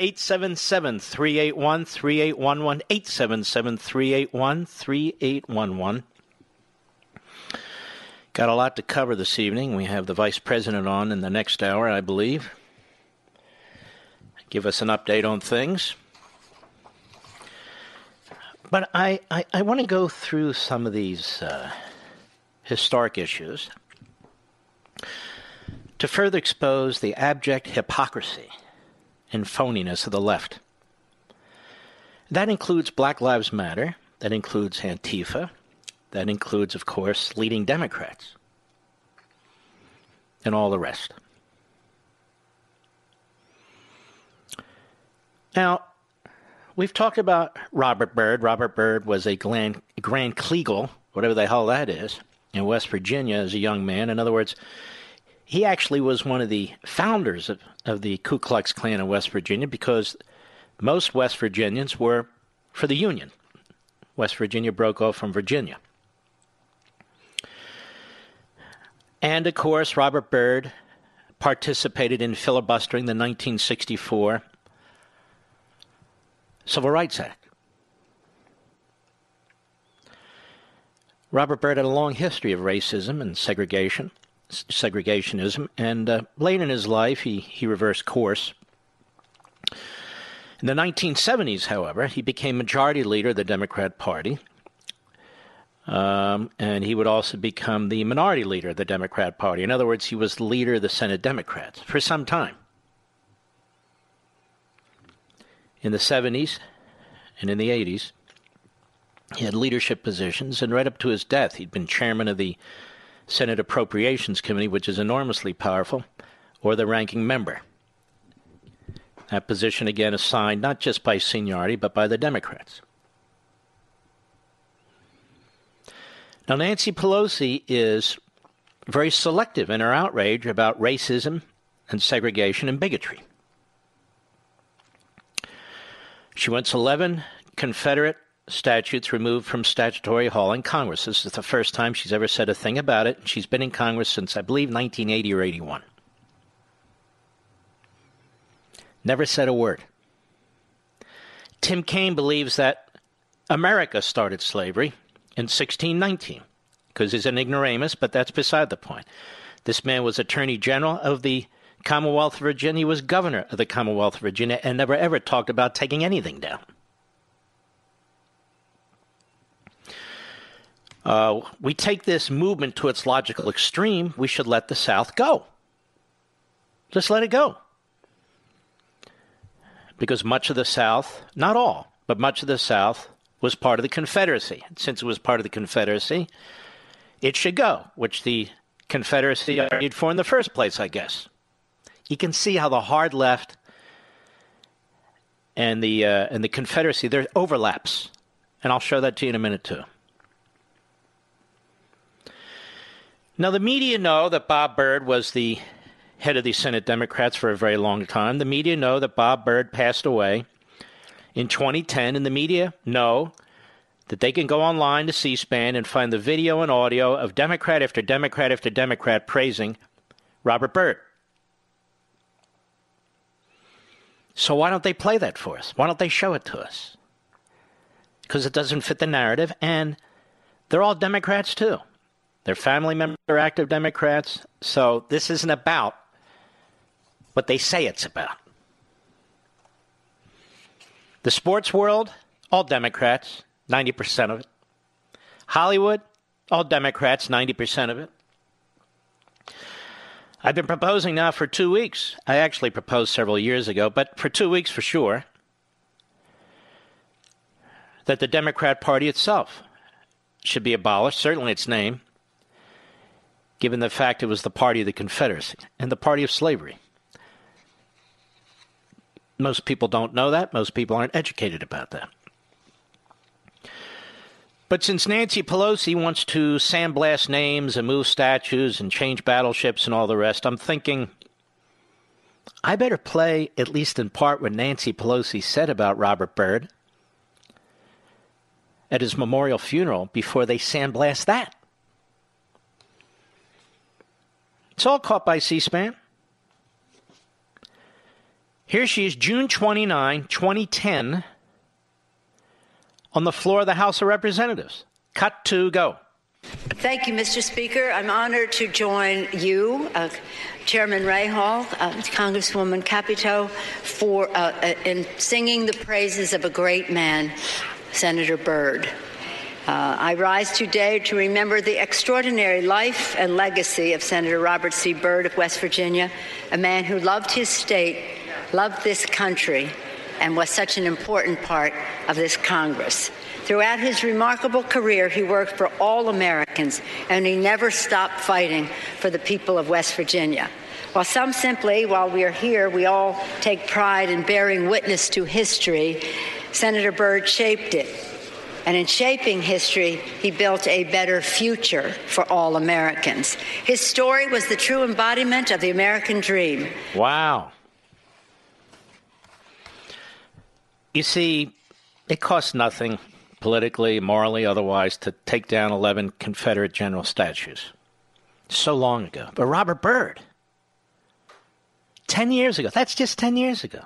877 381 3811. 877 381 3811. Got a lot to cover this evening. We have the Vice President on in the next hour, I believe. Give us an update on things. But I, I, I want to go through some of these uh, historic issues to further expose the abject hypocrisy and phoniness of the left. That includes Black Lives Matter, that includes Antifa, that includes, of course, leading Democrats, and all the rest. Now, we've talked about Robert Byrd. Robert Byrd was a Grand, Grand Kleagle, whatever the hell that is, in West Virginia as a young man. In other words, he actually was one of the founders of, of the Ku Klux Klan in West Virginia because most West Virginians were for the Union. West Virginia broke off from Virginia. And of course, Robert Byrd participated in filibustering the 1964 Civil Rights Act. Robert Byrd had a long history of racism and segregation segregationism, and uh, late in his life, he, he reversed course. In the 1970s, however, he became majority leader of the Democrat Party, um, and he would also become the minority leader of the Democrat Party. In other words, he was the leader of the Senate Democrats for some time. In the 70s and in the 80s, he had leadership positions, and right up to his death, he'd been chairman of the Senate Appropriations Committee, which is enormously powerful, or the ranking member. That position, again, assigned not just by seniority, but by the Democrats. Now, Nancy Pelosi is very selective in her outrage about racism and segregation and bigotry. She wants 11 Confederate statutes removed from Statuary Hall in Congress. This is the first time she's ever said a thing about it. She's been in Congress since, I believe, 1980 or 81. Never said a word. Tim Kaine believes that America started slavery in 1619 because he's an ignoramus, but that's beside the point. This man was Attorney General of the Commonwealth of Virginia, he was governor of the Commonwealth of Virginia, and never ever talked about taking anything down. Uh, we take this movement to its logical extreme, we should let the South go. Just let it go. Because much of the South, not all, but much of the South was part of the Confederacy. Since it was part of the Confederacy, it should go, which the Confederacy argued for in the first place, I guess. You can see how the hard left and the uh, and the Confederacy there overlaps, and I'll show that to you in a minute too. Now the media know that Bob Byrd was the head of the Senate Democrats for a very long time. The media know that Bob Byrd passed away in 2010, and the media know that they can go online to C SPAN and find the video and audio of Democrat after Democrat after Democrat praising Robert Byrd. So why don't they play that for us? Why don't they show it to us? Because it doesn't fit the narrative, and they're all Democrats too. Their family members are active Democrats, so this isn't about what they say it's about. The sports world, all Democrats, 90% of it. Hollywood, all Democrats, 90% of it. I've been proposing now for two weeks. I actually proposed several years ago, but for two weeks for sure, that the Democrat Party itself should be abolished, certainly its name, given the fact it was the party of the Confederacy and the party of slavery. Most people don't know that. Most people aren't educated about that. But since Nancy Pelosi wants to sandblast names and move statues and change battleships and all the rest, I'm thinking I better play, at least in part, what Nancy Pelosi said about Robert Byrd at his memorial funeral before they sandblast that. It's all caught by C SPAN. Here she is, June 29, 2010 on the floor of the House of Representatives. Cut to go. Thank you, Mr. Speaker. I'm honored to join you, uh, Chairman Rahall, uh, Congresswoman Capito, for uh, uh, in singing the praises of a great man, Senator Byrd. Uh, I rise today to remember the extraordinary life and legacy of Senator Robert C. Byrd of West Virginia, a man who loved his state, loved this country, and was such an important part of this Congress. Throughout his remarkable career, he worked for all Americans, and he never stopped fighting for the people of West Virginia. While some simply, while we are here, we all take pride in bearing witness to history, Senator Byrd shaped it. And in shaping history, he built a better future for all Americans. His story was the true embodiment of the American dream. Wow. You see, it costs nothing, politically, morally, otherwise, to take down 11 Confederate general statues. So long ago. But Robert Byrd, 10 years ago, that's just 10 years ago.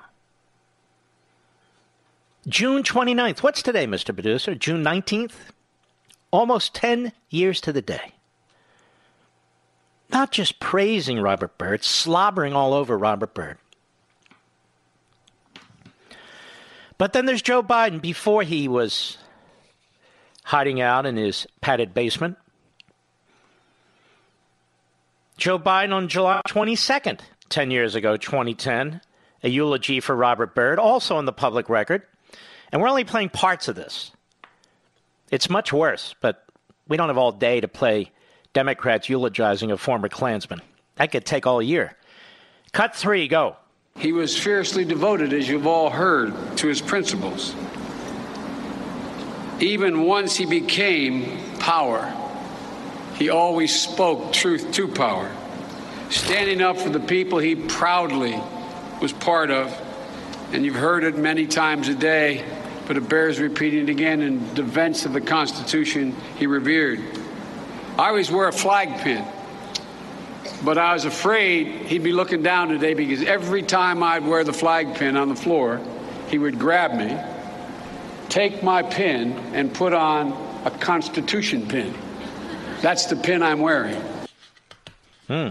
June 29th. What's today, Mr. Producer? June 19th? Almost 10 years to the day. Not just praising Robert Byrd, slobbering all over Robert Byrd. But then there's Joe Biden before he was hiding out in his padded basement. Joe Biden on July 22nd, 10 years ago, 2010, a eulogy for Robert Byrd, also on the public record. And we're only playing parts of this. It's much worse, but we don't have all day to play Democrats eulogizing a former Klansman. That could take all year. Cut three, go. He was fiercely devoted, as you've all heard, to his principles. Even once he became power, he always spoke truth to power, standing up for the people he proudly was part of. And you've heard it many times a day, but it bears repeating again in defense of the Constitution he revered. I always wear a flag pin. But I was afraid he'd be looking down today because every time I'd wear the flag pin on the floor, he would grab me, take my pin, and put on a Constitution pin. That's the pin I'm wearing. Hmm.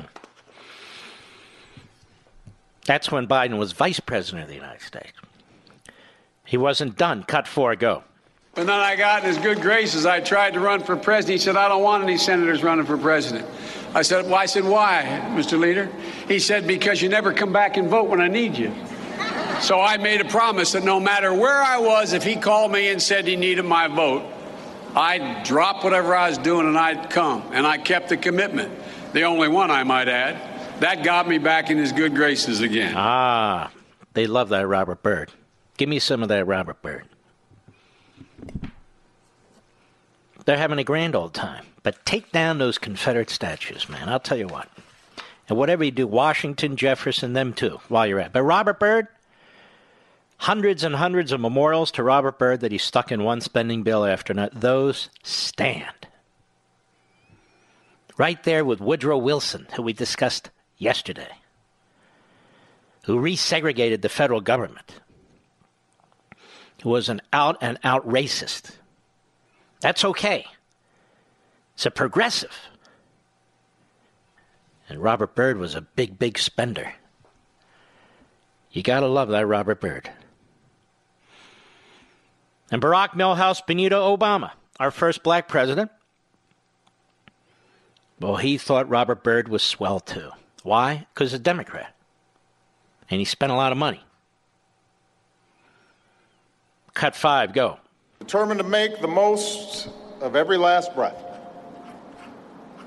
That's when Biden was vice president of the United States. He wasn't done. Cut four, go. And then I got in his good graces. I tried to run for president. He said, I don't want any senators running for president. I said, well, I said, why, Mr. Leader? He said, because you never come back and vote when I need you. So I made a promise that no matter where I was, if he called me and said he needed my vote, I'd drop whatever I was doing and I'd come. And I kept the commitment. The only one, I might add. That got me back in his good graces again. Ah, they love that Robert Byrd. Give me some of that Robert Byrd. They're having a grand old time. But take down those Confederate statues, man. I'll tell you what. And whatever you do, Washington, Jefferson, them too, while you're at. It. But Robert Byrd, hundreds and hundreds of memorials to Robert Byrd that he stuck in one spending bill after another. Those stand. Right there with Woodrow Wilson, who we discussed yesterday, who resegregated the federal government, was an out and out racist. That's okay. It's a progressive. And Robert Byrd was a big, big spender. You gotta love that Robert Byrd. And Barack Milhouse Benito Obama, our first black president, well, he thought Robert Byrd was swell too. Why? Because he's a Democrat. And he spent a lot of money. Cut five, go. Determined to make the most of every last breath.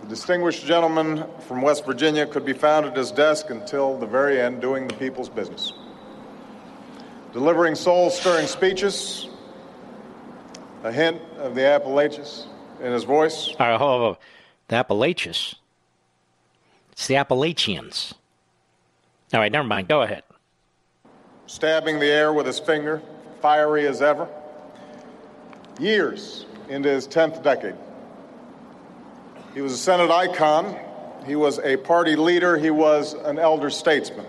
The distinguished gentleman from West Virginia could be found at his desk until the very end doing the people's business. Delivering soul stirring speeches, a hint of the Appalachians in his voice. All right, hold on. The Appalachians. It's the Appalachians. All right, never mind. Go ahead. Stabbing the air with his finger, fiery as ever. Years into his 10th decade. He was a Senate icon. He was a party leader. He was an elder statesman.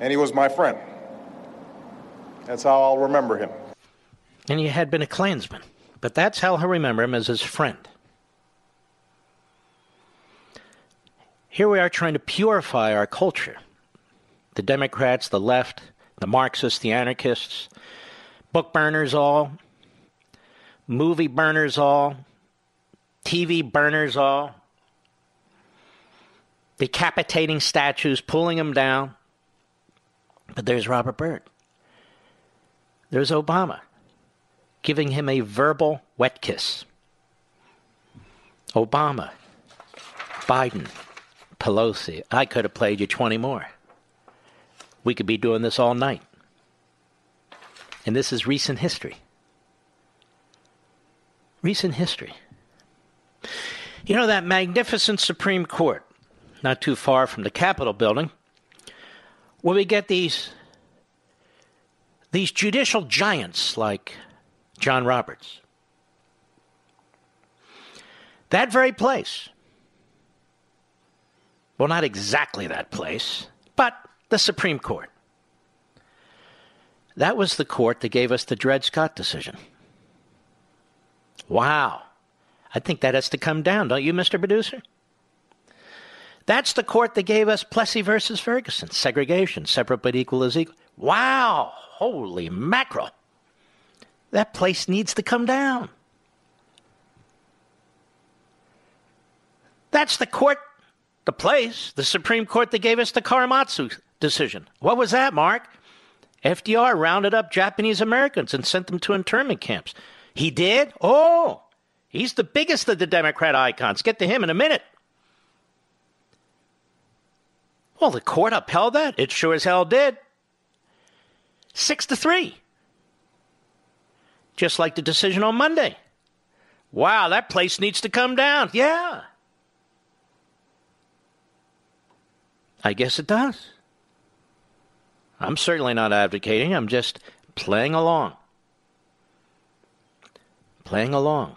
And he was my friend. That's how I'll remember him. And he had been a Klansman. But that's how he'll remember him as his friend. Here we are trying to purify our culture. The Democrats, the left, the Marxists, the anarchists, book burners all, movie burners all, TV burners all, decapitating statues, pulling them down. But there's Robert Byrd. There's Obama, giving him a verbal wet kiss. Obama, Biden, Pelosi. I could have played you 20 more. We could be doing this all night. And this is recent history. Recent history. You know, that magnificent Supreme Court, not too far from the Capitol building, where we get these, these judicial giants like John Roberts. That very place, well, not exactly that place, the Supreme Court. That was the court that gave us the Dred Scott decision. Wow. I think that has to come down, don't you, Mr. Producer? That's the court that gave us Plessy versus Ferguson. Segregation, separate but equal is equal. Wow. Holy mackerel. That place needs to come down. That's the court, the place, the Supreme Court that gave us the Korematsu decision. What was that, Mark? FDR rounded up Japanese Americans and sent them to internment camps. He did? Oh, he's the biggest of the Democrat icons. Get to him in a minute. Well, the court upheld that. It sure as hell did. Six to three. Just like the decision on Monday. Wow, that place needs to come down. Yeah. I guess it does. I'm certainly not advocating, I'm just playing along. Playing along.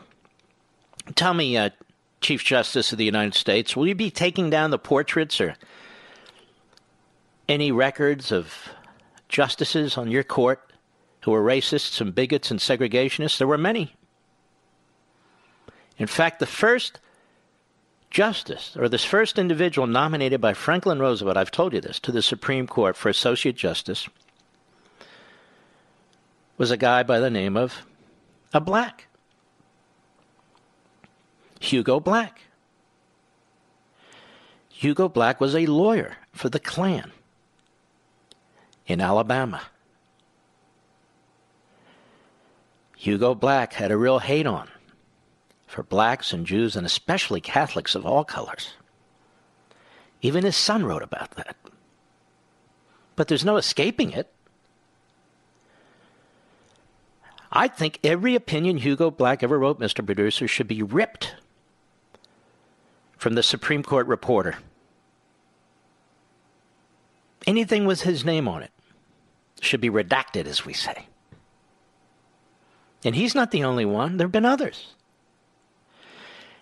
Tell me, uh, Chief Justice of the United States, will you be taking down the portraits or any records of justices on your court who were racists and bigots and segregationists? There were many. In fact, the first justice, or this first individual nominated by Franklin Roosevelt, I've told you this, to the Supreme Court for Associate Justice, was a guy by the name of a Black. Hugo Black. Hugo Black was a lawyer for the Klan in Alabama. Hugo Black had a real hate on for blacks and Jews and especially Catholics of all colors. Even his son wrote about that. But there's no escaping it. I think every opinion Hugo Black ever wrote, Mr. Producer, should be ripped from the Supreme Court reporter. Anything with his name on it should be redacted, as we say. And he's not the only one, there have been others.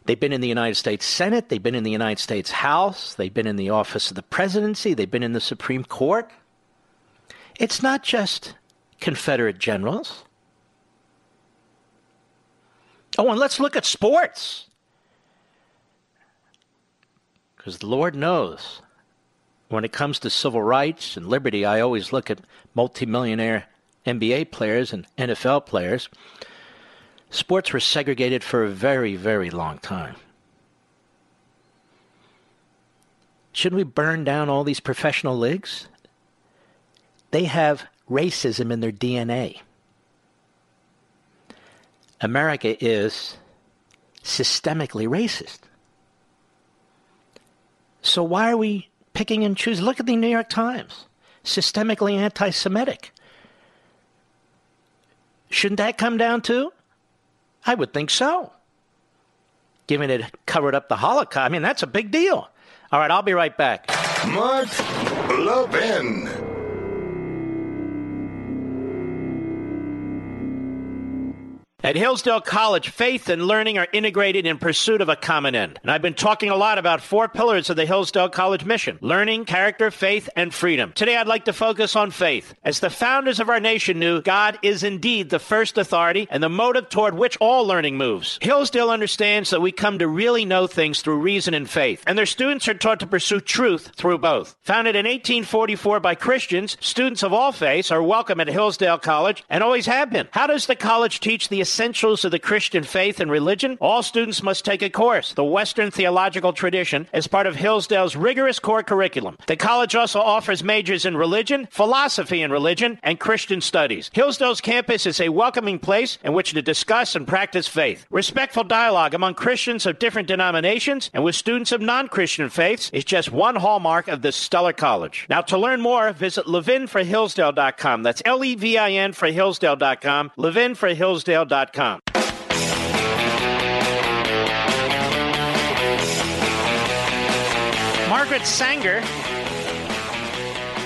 They've been in the United States Senate, they've been in the United States House, they've been in the office of the presidency, they've been in the Supreme Court. It's not just Confederate generals. Oh, and let's look at sports. Because the Lord knows when it comes to civil rights and liberty, I always look at multimillionaire NBA players and NFL players. Sports were segregated for a very, very long time. Shouldn't we burn down all these professional leagues? They have racism in their DNA. America is systemically racist. So why are we picking and choosing? Look at the New York Times, systemically anti Semitic. Shouldn't that come down too? I would think so. Given it covered up the Holocaust, I mean, that's a big deal. All right, I'll be right back. Mark Levin. At Hillsdale College, faith and learning are integrated in pursuit of a common end. And I've been talking a lot about four pillars of the Hillsdale College mission learning, character, faith, and freedom. Today, I'd like to focus on faith. As the founders of our nation knew, God is indeed the first authority and the motive toward which all learning moves. Hillsdale understands that we come to really know things through reason and faith, and their students are taught to pursue truth through both. Founded in 1844 by Christians, students of all faiths are welcome at Hillsdale College and always have been. How does the college teach the essentials of the Christian faith and religion, all students must take a course, the Western Theological Tradition, as part of Hillsdale's rigorous core curriculum. The college also offers majors in religion, philosophy in religion, and Christian studies. Hillsdale's campus is a welcoming place in which to discuss and practice faith. Respectful dialogue among Christians of different denominations and with students of non Christian faiths is just one hallmark of this stellar college. Now, to learn more, visit levinforhillsdale.com. That's L E V I N for Hillsdale.com, levinforhillsdale.com. Margaret Sanger,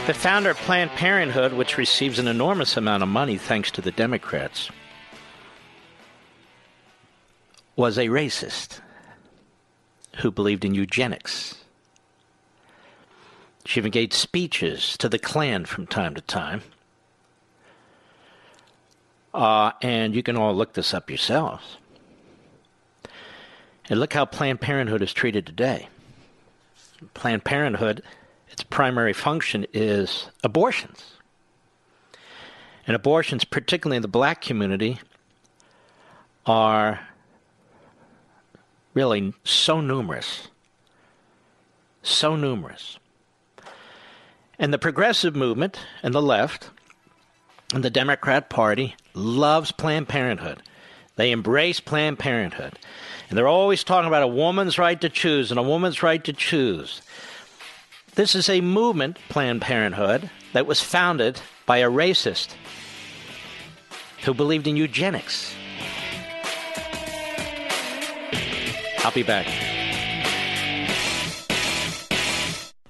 the founder of Planned Parenthood, which receives an enormous amount of money thanks to the Democrats, was a racist who believed in eugenics. She even gave speeches to the Klan from time to time. Uh, and you can all look this up yourselves. And look how Planned Parenthood is treated today. Planned Parenthood, its primary function is abortions. And abortions, particularly in the black community, are really so numerous. So numerous. And the progressive movement and the left and the Democrat Party loves Planned Parenthood. They embrace Planned Parenthood. And they're always talking about a woman's right to choose and a woman's right to choose. This is a movement, Planned Parenthood, that was founded by a racist who believed in eugenics. I'll be back.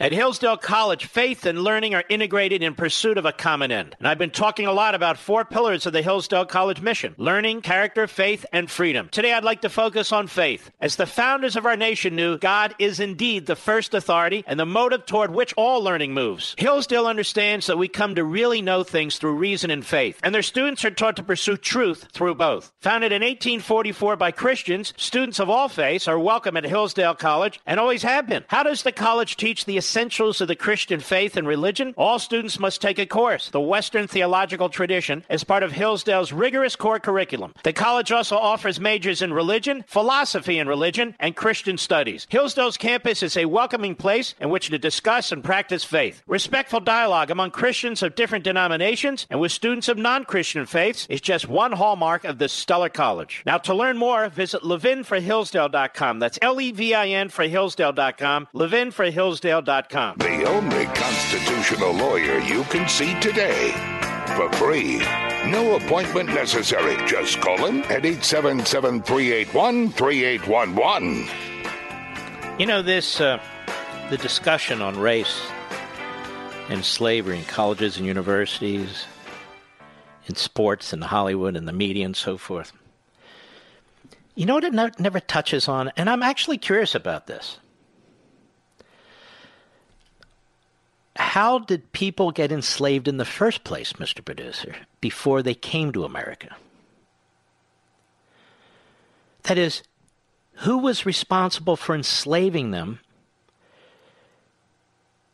At Hillsdale College, faith and learning are integrated in pursuit of a common end. And I've been talking a lot about four pillars of the Hillsdale College mission learning, character, faith, and freedom. Today, I'd like to focus on faith. As the founders of our nation knew, God is indeed the first authority and the motive toward which all learning moves. Hillsdale understands that we come to really know things through reason and faith, and their students are taught to pursue truth through both. Founded in 1844 by Christians, students of all faiths are welcome at Hillsdale College and always have been. How does the college teach the Essentials of the Christian Faith and Religion, all students must take a course, The Western Theological Tradition, as part of Hillsdale's rigorous core curriculum. The college also offers majors in religion, philosophy in religion, and Christian studies. Hillsdale's campus is a welcoming place in which to discuss and practice faith. Respectful dialogue among Christians of different denominations and with students of non Christian faiths is just one hallmark of this stellar college. Now, to learn more, visit levinforhillsdale.com. That's L E V I N for Hillsdale.com, levinforhillsdale.com. The only constitutional lawyer you can see today. For free. No appointment necessary. Just call him at 877 381 3811. You know, this, uh, the discussion on race and slavery in colleges and universities, in sports and Hollywood and the media and so forth. You know what it ne- never touches on? And I'm actually curious about this. How did people get enslaved in the first place, Mr. Producer, before they came to America? That is, who was responsible for enslaving them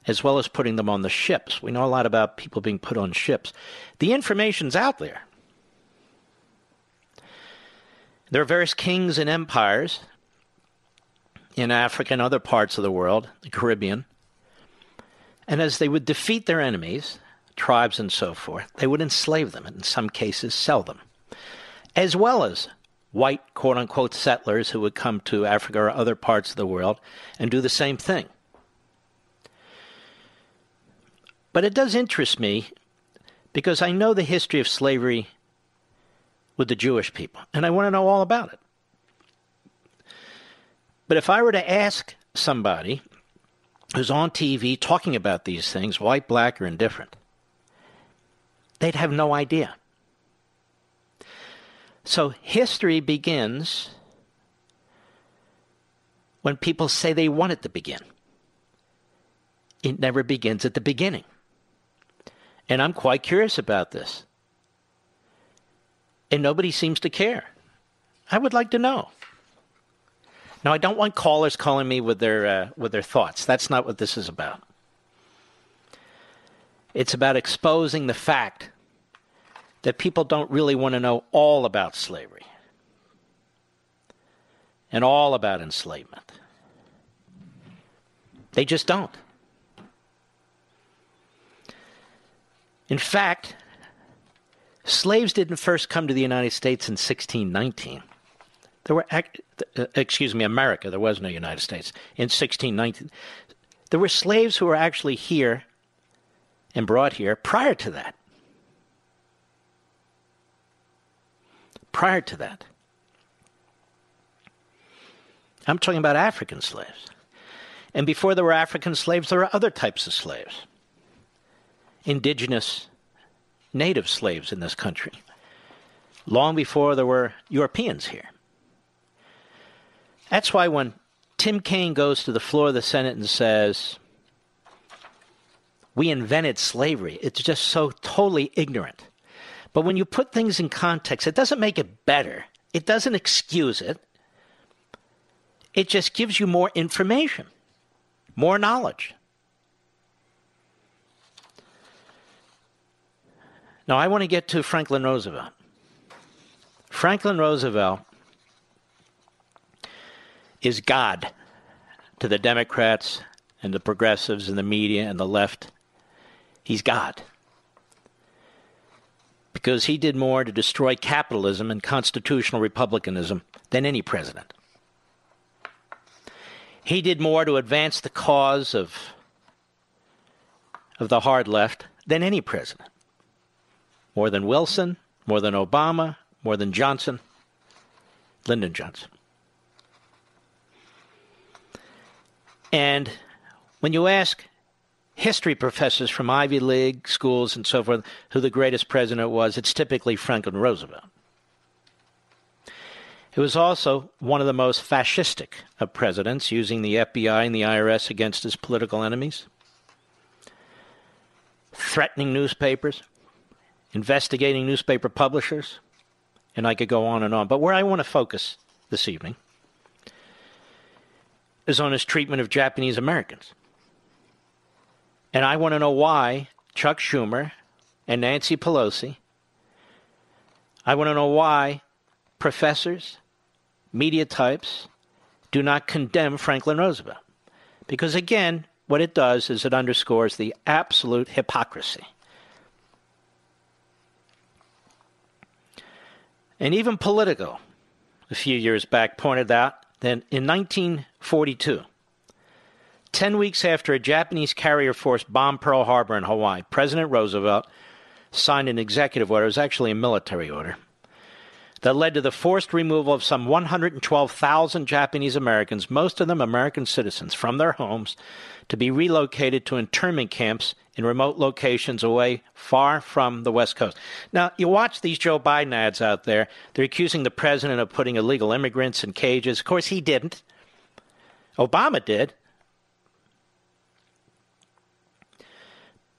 as well as putting them on the ships? We know a lot about people being put on ships. The information's out there. There are various kings and empires in Africa and other parts of the world, the Caribbean. And as they would defeat their enemies, tribes and so forth, they would enslave them and in some cases sell them, as well as white quote unquote settlers who would come to Africa or other parts of the world and do the same thing. But it does interest me because I know the history of slavery with the Jewish people, and I want to know all about it. But if I were to ask somebody who's on TV talking about these things, white, black, or indifferent, they'd have no idea. So history begins when people say they want it to begin. It never begins at the beginning. And I'm quite curious about this. And nobody seems to care. I would like to know. Now, I don't want callers calling me with their, uh, with their thoughts. That's not what this is about. It's about exposing the fact that people don't really want to know all about slavery and all about enslavement. They just don't. In fact, slaves didn't first come to the United States in 1619. There were, uh, excuse me, America. There was no United States in 1619. There were slaves who were actually here and brought here prior to that. Prior to that. I'm talking about African slaves. And before there were African slaves, there were other types of slaves indigenous native slaves in this country, long before there were Europeans here. That's why when Tim Kaine goes to the floor of the Senate and says, We invented slavery, it's just so totally ignorant. But when you put things in context, it doesn't make it better, it doesn't excuse it, it just gives you more information, more knowledge. Now, I want to get to Franklin Roosevelt. Franklin Roosevelt is God to the Democrats and the progressives and the media and the left. He's God. Because he did more to destroy capitalism and constitutional republicanism than any president. He did more to advance the cause of, of the hard left than any president more than Wilson, more than Obama, more than Johnson, Lyndon Johnson. And when you ask history professors from Ivy League schools and so forth who the greatest president was, it's typically Franklin Roosevelt. He was also one of the most fascistic of presidents, using the FBI and the IRS against his political enemies, threatening newspapers, investigating newspaper publishers, and I could go on and on. But where I want to focus this evening is on his treatment of Japanese Americans. And I want to know why Chuck Schumer and Nancy Pelosi, I want to know why professors, media types do not condemn Franklin Roosevelt. Because again, what it does is it underscores the absolute hypocrisy. And even Politico, a few years back, pointed out that in 1942, 10 weeks after a Japanese carrier force bombed Pearl Harbor in Hawaii, President Roosevelt signed an executive order, it was actually a military order, that led to the forced removal of some 112,000 Japanese Americans, most of them American citizens, from their homes to be relocated to internment camps in remote locations away far from the West Coast. Now, you watch these Joe Biden ads out there, they're accusing the president of putting illegal immigrants in cages. Of course, he didn't. Obama did.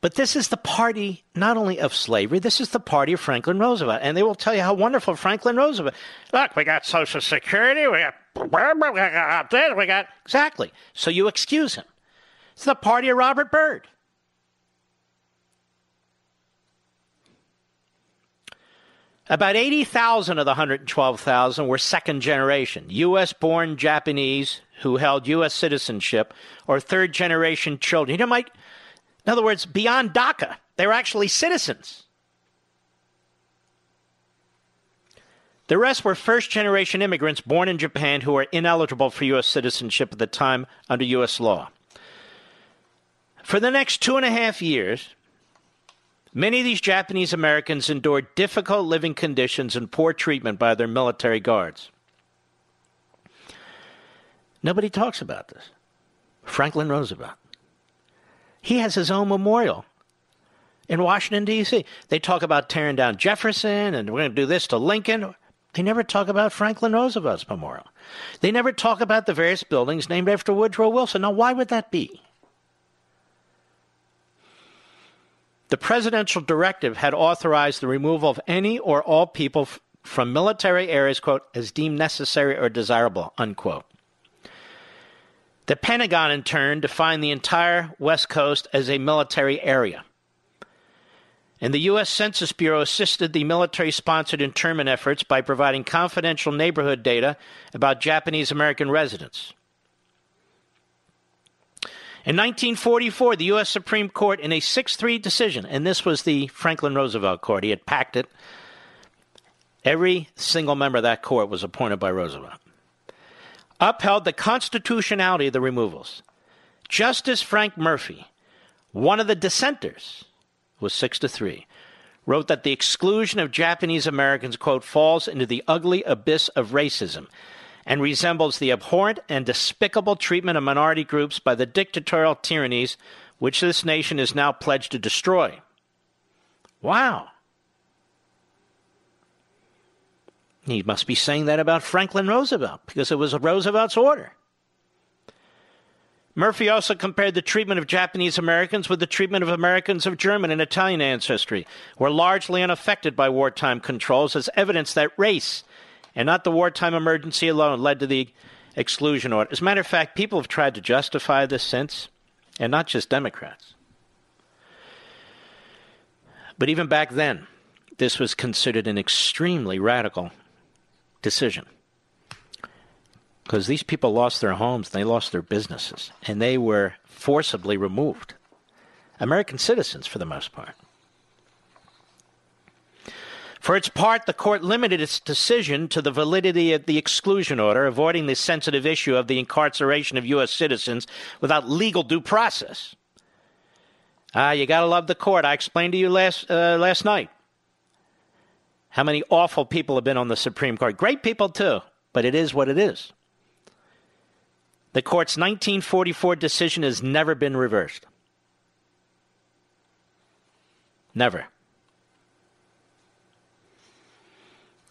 But this is the party not only of slavery, this is the party of Franklin Roosevelt. And they will tell you how wonderful Franklin Roosevelt. Look, we got Social Security, we got this, we got exactly. So you excuse him. It's the party of Robert Byrd. About 80,000 of the 112,000 were second generation, U.S. born Japanese who held U.S. citizenship or third generation children. You know, Mike, in other words, beyond DACA, they're actually citizens. The rest were first generation immigrants born in Japan who were ineligible for U.S. citizenship at the time under U.S. law. For the next two and a half years, many of these Japanese Americans endured difficult living conditions and poor treatment by their military guards. Nobody talks about this. Franklin Roosevelt. He has his own memorial in Washington, D.C. They talk about tearing down Jefferson and we're going to do this to Lincoln. They never talk about Franklin Roosevelt's memorial. They never talk about the various buildings named after Woodrow Wilson. Now, why would that be? The presidential directive had authorized the removal of any or all people from military areas, quote, as deemed necessary or desirable, unquote. The Pentagon, in turn, defined the entire West Coast as a military area. And the U.S. Census Bureau assisted the military sponsored internment efforts by providing confidential neighborhood data about Japanese American residents. In 1944, the U.S. Supreme Court, in a 6 3 decision, and this was the Franklin Roosevelt court, he had packed it. Every single member of that court was appointed by Roosevelt upheld the constitutionality of the removals. Justice Frank Murphy, one of the dissenters, was 6 to 3, wrote that the exclusion of Japanese Americans, quote, falls into the ugly abyss of racism and resembles the abhorrent and despicable treatment of minority groups by the dictatorial tyrannies which this nation is now pledged to destroy. Wow. He must be saying that about Franklin Roosevelt because it was Roosevelt's order. Murphy also compared the treatment of Japanese Americans with the treatment of Americans of German and Italian ancestry, who were largely unaffected by wartime controls as evidence that race and not the wartime emergency alone led to the exclusion order. As a matter of fact, people have tried to justify this since, and not just Democrats. But even back then, this was considered an extremely radical decision. Because these people lost their homes, they lost their businesses, and they were forcibly removed. American citizens, for the most part. For its part, the court limited its decision to the validity of the exclusion order, avoiding the sensitive issue of the incarceration of U.S. citizens without legal due process. Ah, you gotta love the court. I explained to you last uh, last night how many awful people have been on the Supreme Court. Great people, too, but it is what it is. The court's 1944 decision has never been reversed. Never.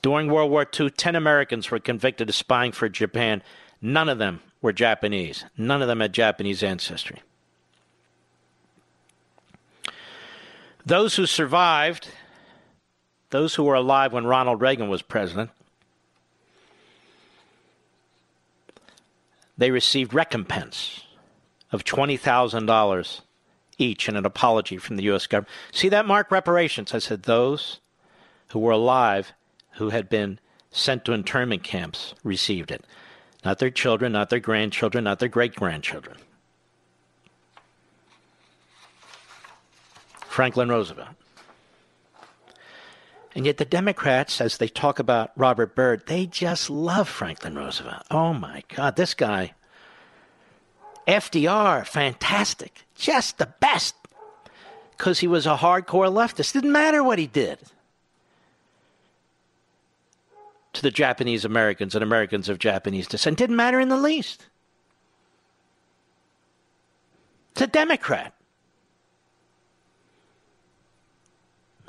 During World War II, 10 Americans were convicted of spying for Japan. None of them were Japanese. None of them had Japanese ancestry. Those who survived those who were alive when Ronald Reagan was president, they received recompense of $20,000 each and an apology from the U.S. government. See that, Mark? Reparations. I said those who were alive, who had been sent to internment camps, received it. Not their children, not their grandchildren, not their great grandchildren. Franklin Roosevelt. And yet, the Democrats, as they talk about Robert Byrd, they just love Franklin Roosevelt. Oh my God, this guy. FDR, fantastic. Just the best. Because he was a hardcore leftist. Didn't matter what he did to the Japanese Americans and Americans of Japanese descent. Didn't matter in the least. It's a Democrat.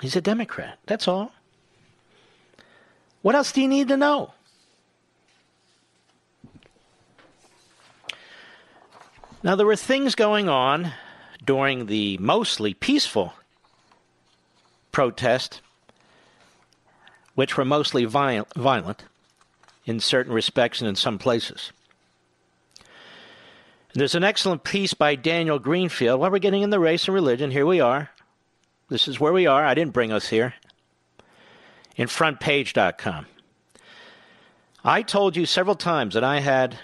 He's a Democrat. That's all. What else do you need to know? Now, there were things going on during the mostly peaceful protest, which were mostly violent in certain respects and in some places. There's an excellent piece by Daniel Greenfield. While we're getting in the race and religion, here we are. This is where we are. I didn't bring us here. In frontpage.com. I told you several times that I had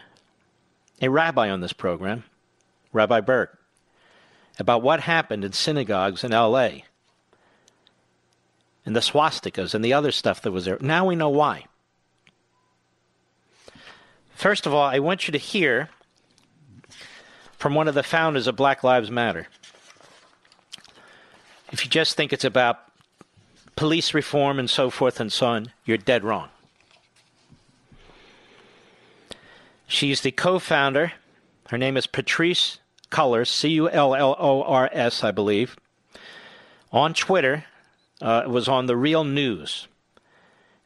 a rabbi on this program, Rabbi Burg, about what happened in synagogues in LA and the swastikas and the other stuff that was there. Now we know why. First of all, I want you to hear from one of the founders of Black Lives Matter. If you just think it's about police reform and so forth and so on, you're dead wrong. She's the co founder. Her name is Patrisse Cullors, C U L L O R S, I believe. On Twitter, uh, it was on the Real News.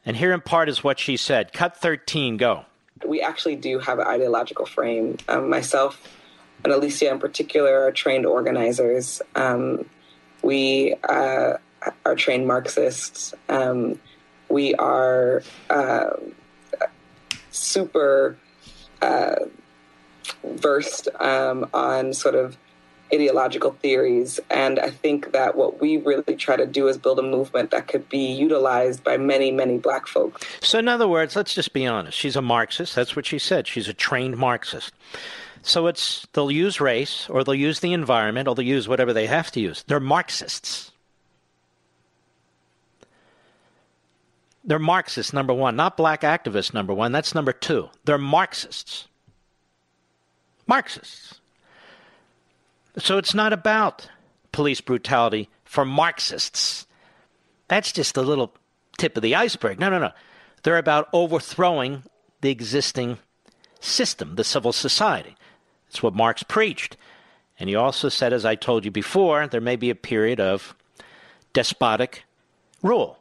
And here in part is what she said Cut 13, go. We actually do have an ideological frame. Um, myself and Alicia, in particular, are trained organizers. Um, we uh, are trained Marxists. Um, we are uh, super uh, versed um, on sort of ideological theories. And I think that what we really try to do is build a movement that could be utilized by many, many black folks. So, in other words, let's just be honest. She's a Marxist. That's what she said. She's a trained Marxist. So it's they'll use race or they'll use the environment or they'll use whatever they have to use. They're Marxists. They're Marxists, number one. Not black activists, number one. That's number two. They're Marxists. Marxists. So it's not about police brutality for Marxists. That's just a little tip of the iceberg. No, no, no. They're about overthrowing the existing system, the civil society. That's what Marx preached. And he also said, as I told you before, there may be a period of despotic rule.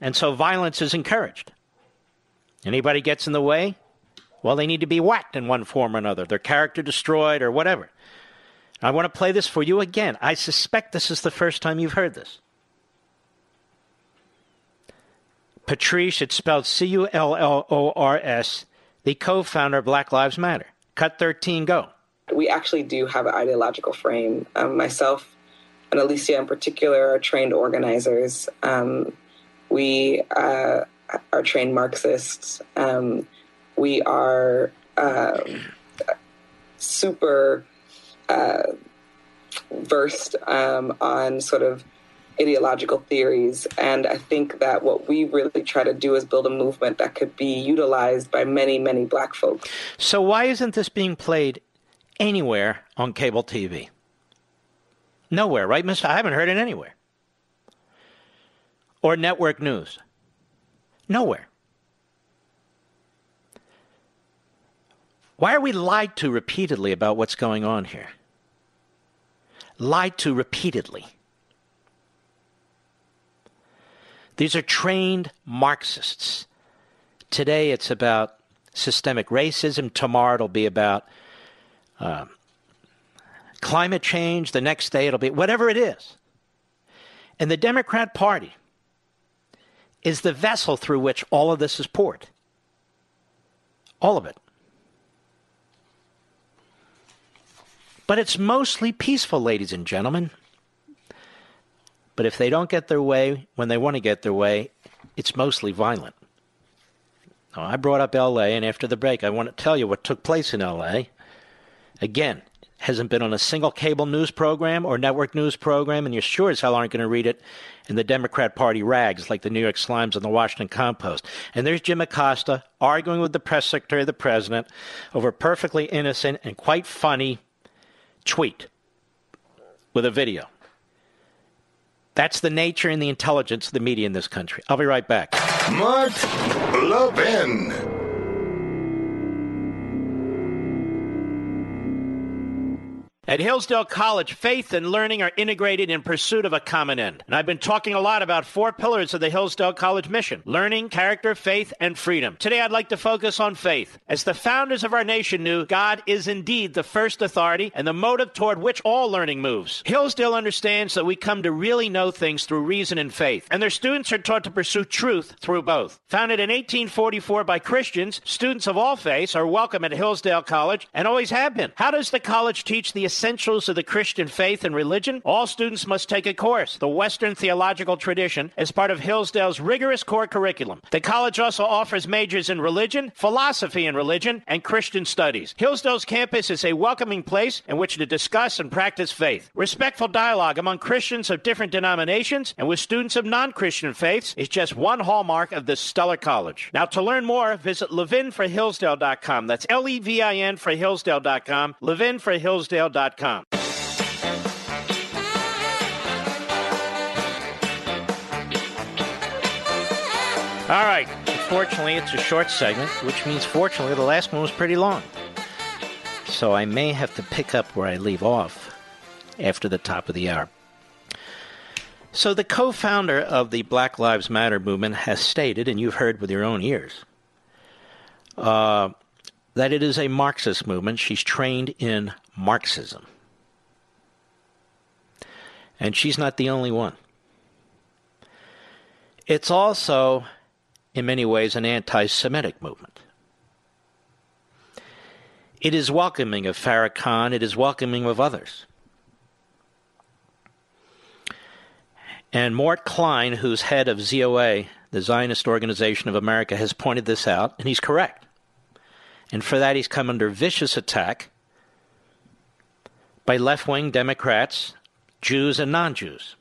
And so violence is encouraged. Anybody gets in the way, well, they need to be whacked in one form or another, their character destroyed or whatever. I want to play this for you again. I suspect this is the first time you've heard this. Patrisse, it's spelled C U L L O R S, the co founder of Black Lives Matter. Cut 13, go. We actually do have an ideological frame. Um, myself and Alicia, in particular, are trained organizers. Um, we uh, are trained Marxists. Um, we are uh, super uh, versed um, on sort of ideological theories. And I think that what we really try to do is build a movement that could be utilized by many, many black folks. So, why isn't this being played anywhere on cable TV? Nowhere, right, Mister? I haven't heard it anywhere. Or network news. Nowhere. Why are we lied to repeatedly about what's going on here? Lied to repeatedly. These are trained Marxists. Today it's about systemic racism. Tomorrow it'll be about uh, climate change. The next day it'll be whatever it is. And the Democrat Party is the vessel through which all of this is poured. All of it. But it's mostly peaceful, ladies and gentlemen. But if they don't get their way when they want to get their way, it's mostly violent. Now, I brought up LA, and after the break, I want to tell you what took place in LA. Again, hasn't been on a single cable news program or network news program, and you sure as hell aren't going to read it in the Democrat Party rags like the New York Slimes and the Washington Compost. And there's Jim Acosta arguing with the press secretary of the president over a perfectly innocent and quite funny tweet with a video. That's the nature and the intelligence of the media in this country. I'll be right back. Mark Levin. At Hillsdale College, faith and learning are integrated in pursuit of a common end. And I've been talking a lot about four pillars of the Hillsdale College mission learning, character, faith, and freedom. Today, I'd like to focus on faith. As the founders of our nation knew, God is indeed the first authority and the motive toward which all learning moves. Hillsdale understands that we come to really know things through reason and faith, and their students are taught to pursue truth through both. Founded in 1844 by Christians, students of all faiths are welcome at Hillsdale College and always have been. How does the college teach the essentials of the Christian faith and religion, all students must take a course, the Western Theological Tradition, as part of Hillsdale's rigorous core curriculum. The college also offers majors in religion, philosophy and religion, and Christian studies. Hillsdale's campus is a welcoming place in which to discuss and practice faith. Respectful dialogue among Christians of different denominations and with students of non Christian faiths is just one hallmark of this stellar college. Now, to learn more, visit levinforhillsdale.com. That's L E V I N for Hillsdale.com, levinforhillsdale.com. All right. Fortunately, it's a short segment, which means fortunately the last one was pretty long. So I may have to pick up where I leave off after the top of the hour. So the co-founder of the Black Lives Matter movement has stated, and you've heard with your own ears, uh, that it is a Marxist movement. She's trained in Marxism. And she's not the only one. It's also, in many ways, an anti Semitic movement. It is welcoming of Farrakhan, it is welcoming of others. And Mort Klein, who's head of ZOA, the Zionist Organization of America, has pointed this out, and he's correct. And for that, he's come under vicious attack by left wing Democrats, Jews and non Jews,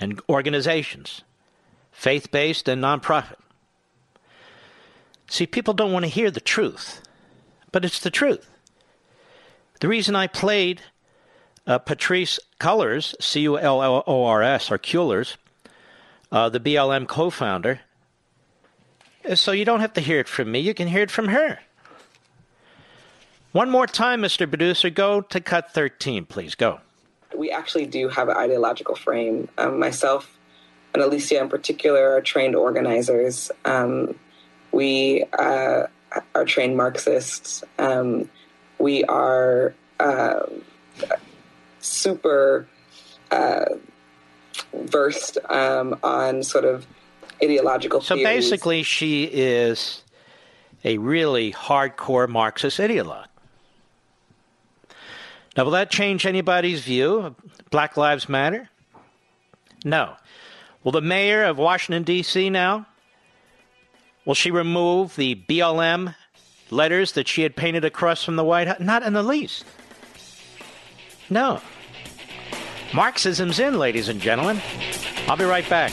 and organizations, faith based and nonprofit. See, people don't want to hear the truth, but it's the truth. The reason I played uh, Patrisse Cullors, C U L L O R S, or Cullors, uh, the BLM co founder, so you don't have to hear it from me, you can hear it from her. One more time, Mr. Producer, go to cut 13, please. Go. We actually do have an ideological frame. Um, myself and Alicia, in particular, are trained organizers. Um, we uh, are trained Marxists. Um, we are uh, super uh, versed um, on sort of ideological. So theories. basically, she is a really hardcore Marxist ideologue. Now, will that change anybody's view of Black Lives Matter? No. Will the mayor of Washington, D.C. now? Will she remove the BLM letters that she had painted across from the White House? Not in the least. No. Marxism's in, ladies and gentlemen. I'll be right back.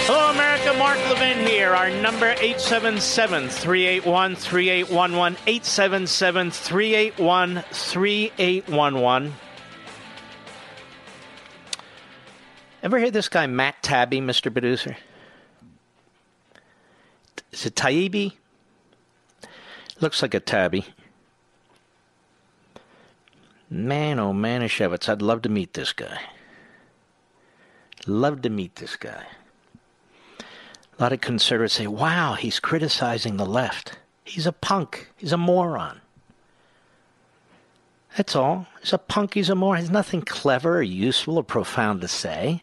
Hello, America. Mark Levin here. Our number 877-381-3811. 877-381-3811. Ever hear this guy Matt Tabby, Mr. Producer? Is it Taibbi? Looks like a tabby. Man, oh man, Manischewitz, I'd love to meet this guy. Love to meet this guy. A lot of conservatives say, wow, he's criticizing the left. He's a punk. He's a moron. That's all. He's a punk. He's a moron. He's nothing clever or useful or profound to say.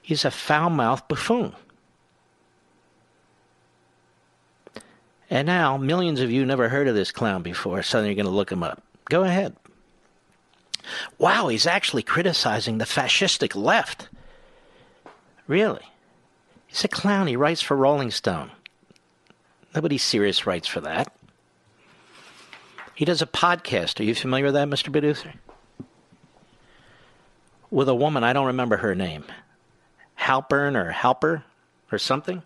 He's a foul mouthed buffoon. And now, millions of you never heard of this clown before, Suddenly you're going to look him up. Go ahead. Wow, he's actually criticizing the fascistic left. Really? He's a clown. He writes for Rolling Stone. Nobody serious writes for that. He does a podcast. Are you familiar with that, Mr. Producer? With a woman, I don't remember her name. Halpern or Halper or something?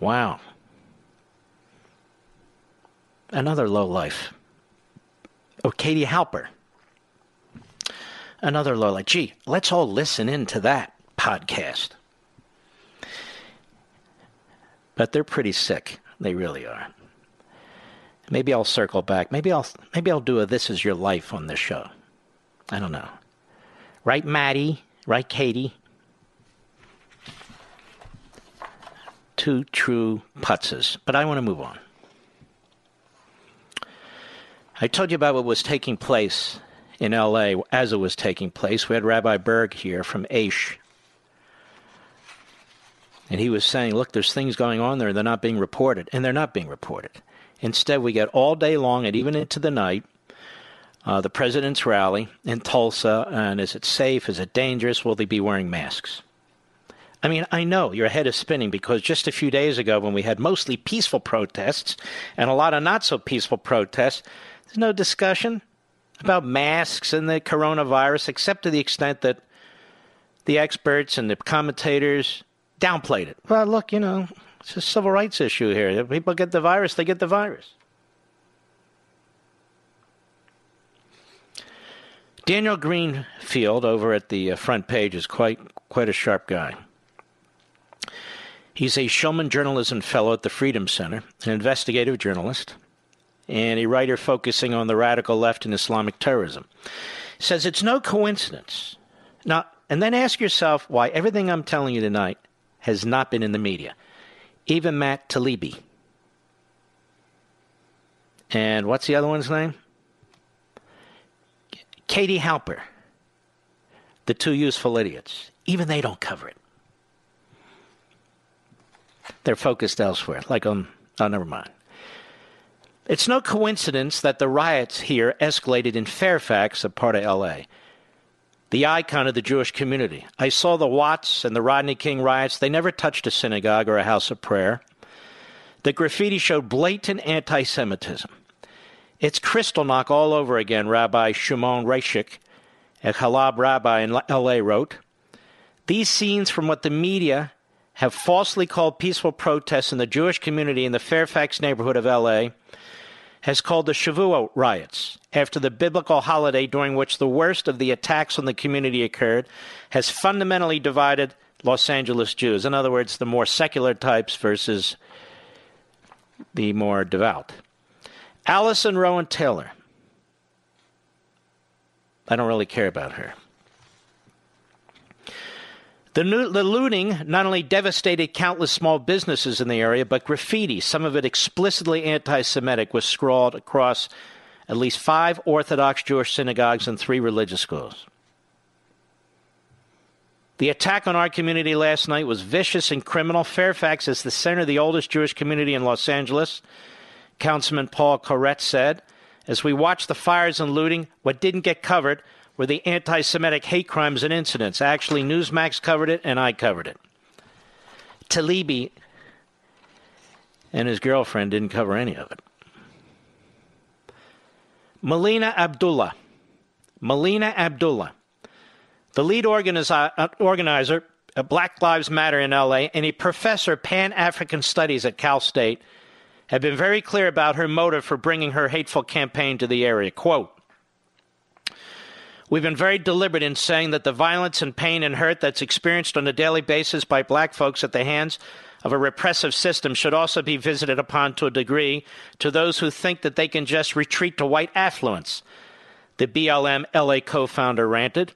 Wow. Another low life. Oh, Katie Halper. Another life. Gee, let's all listen into that podcast. But they're pretty sick. They really are. Maybe I'll circle back. Maybe I'll maybe I'll do a "This Is Your Life" on this show. I don't know. Right, Maddie? Right, Katie? Two true putzes. But I want to move on. I told you about what was taking place in LA as it was taking place. We had Rabbi Burg here from Aish. And he was saying, look, there's things going on there, and they're not being reported. And they're not being reported. Instead, we get all day long and even into the night uh, the president's rally in Tulsa. And is it safe? Is it dangerous? Will they be wearing masks? I mean, I know your head is spinning because just a few days ago, when we had mostly peaceful protests and a lot of not so peaceful protests, there's no discussion about masks and the coronavirus, except to the extent that the experts and the commentators downplayed it. Well, look, you know, it's a civil rights issue here. If people get the virus, they get the virus. Daniel Greenfield over at the uh, front page is quite quite a sharp guy. He's a Shillman Journalism Fellow at the Freedom Center, an investigative journalist, and a writer focusing on the radical left and Islamic terrorism. Says it's no coincidence. Now, and then ask yourself why everything I'm telling you tonight has not been in the media. Even Matt Taibbi. And what's the other one's name? Katie Halper. The two useful idiots. Even they don't cover it. They're focused elsewhere, like on, oh, never mind. It's no coincidence that the riots here escalated in Fairfax, a part of LA, the icon of the Jewish community. I saw the Watts and the Rodney King riots. They never touched a synagogue or a house of prayer. The graffiti showed blatant anti Semitism. It's Kristallnacht all over again, Rabbi Shimon Raichik, a Chabad rabbi in LA, wrote. These scenes from what the media have falsely called peaceful protests in the Jewish community in the Fairfax neighborhood of LA has called the Shavuot riots after the biblical holiday during which the worst of the attacks on the community occurred has fundamentally divided Los Angeles Jews. In other words, the more secular types versus the more devout. Allison Rowan Taylor. I don't really care about her. The, new, the, looting not only devastated countless small businesses in the area, but graffiti, some of it explicitly anti Semitic, was scrawled across at least five Orthodox Jewish synagogues and three religious schools. The attack on our community last night was vicious and criminal. Fairfax is the center of the oldest Jewish community in Los Angeles. Councilman Paul Koretz said, as we watched the fires and looting, what didn't get covered were the anti Semitic hate crimes and incidents. Actually, Newsmax covered it, and I covered it. Taibbi and his girlfriend didn't cover any of it. Melina Abdullah. Melina Abdullah, the lead organizer, uh, organizer of Black Lives Matter in LA and a professor of Pan African Studies at Cal State, had been very clear about her motive for bringing her hateful campaign to the area. Quote, We've been very deliberate in saying that the violence and pain and hurt that's experienced on a daily basis by black folks at the hands of a repressive system should also be visited upon to a degree to those who think that they can just retreat to white affluence. The BLM LA co founder ranted.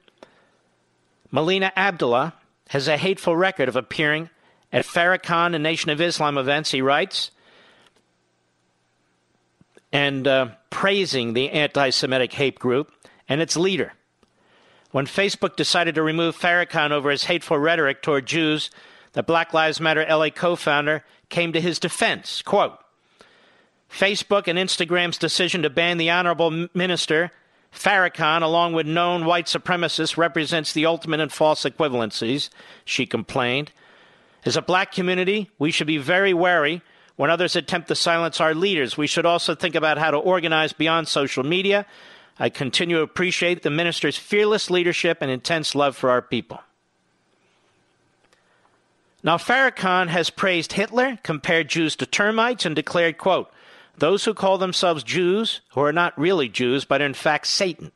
Melina Abdullah has a hateful record of appearing at Farrakhan and Nation of Islam events, he writes, and uh, praising the anti Semitic hate group and its leader. When Facebook decided to remove Farrakhan over his hateful rhetoric toward Jews, the Black Lives Matter LA co founder came to his defense. Quote Facebook and Instagram's decision to ban the Honorable Minister Farrakhan, along with known white supremacists, represents the ultimate in false equivalencies, she complained. As a black community, we should be very wary when others attempt to silence our leaders. We should also think about how to organize beyond social media. I continue to appreciate the minister's fearless leadership and intense love for our people. Now, Farrakhan has praised Hitler, compared Jews to termites, and declared, quote, those who call themselves Jews, who are not really Jews, but in fact Satan,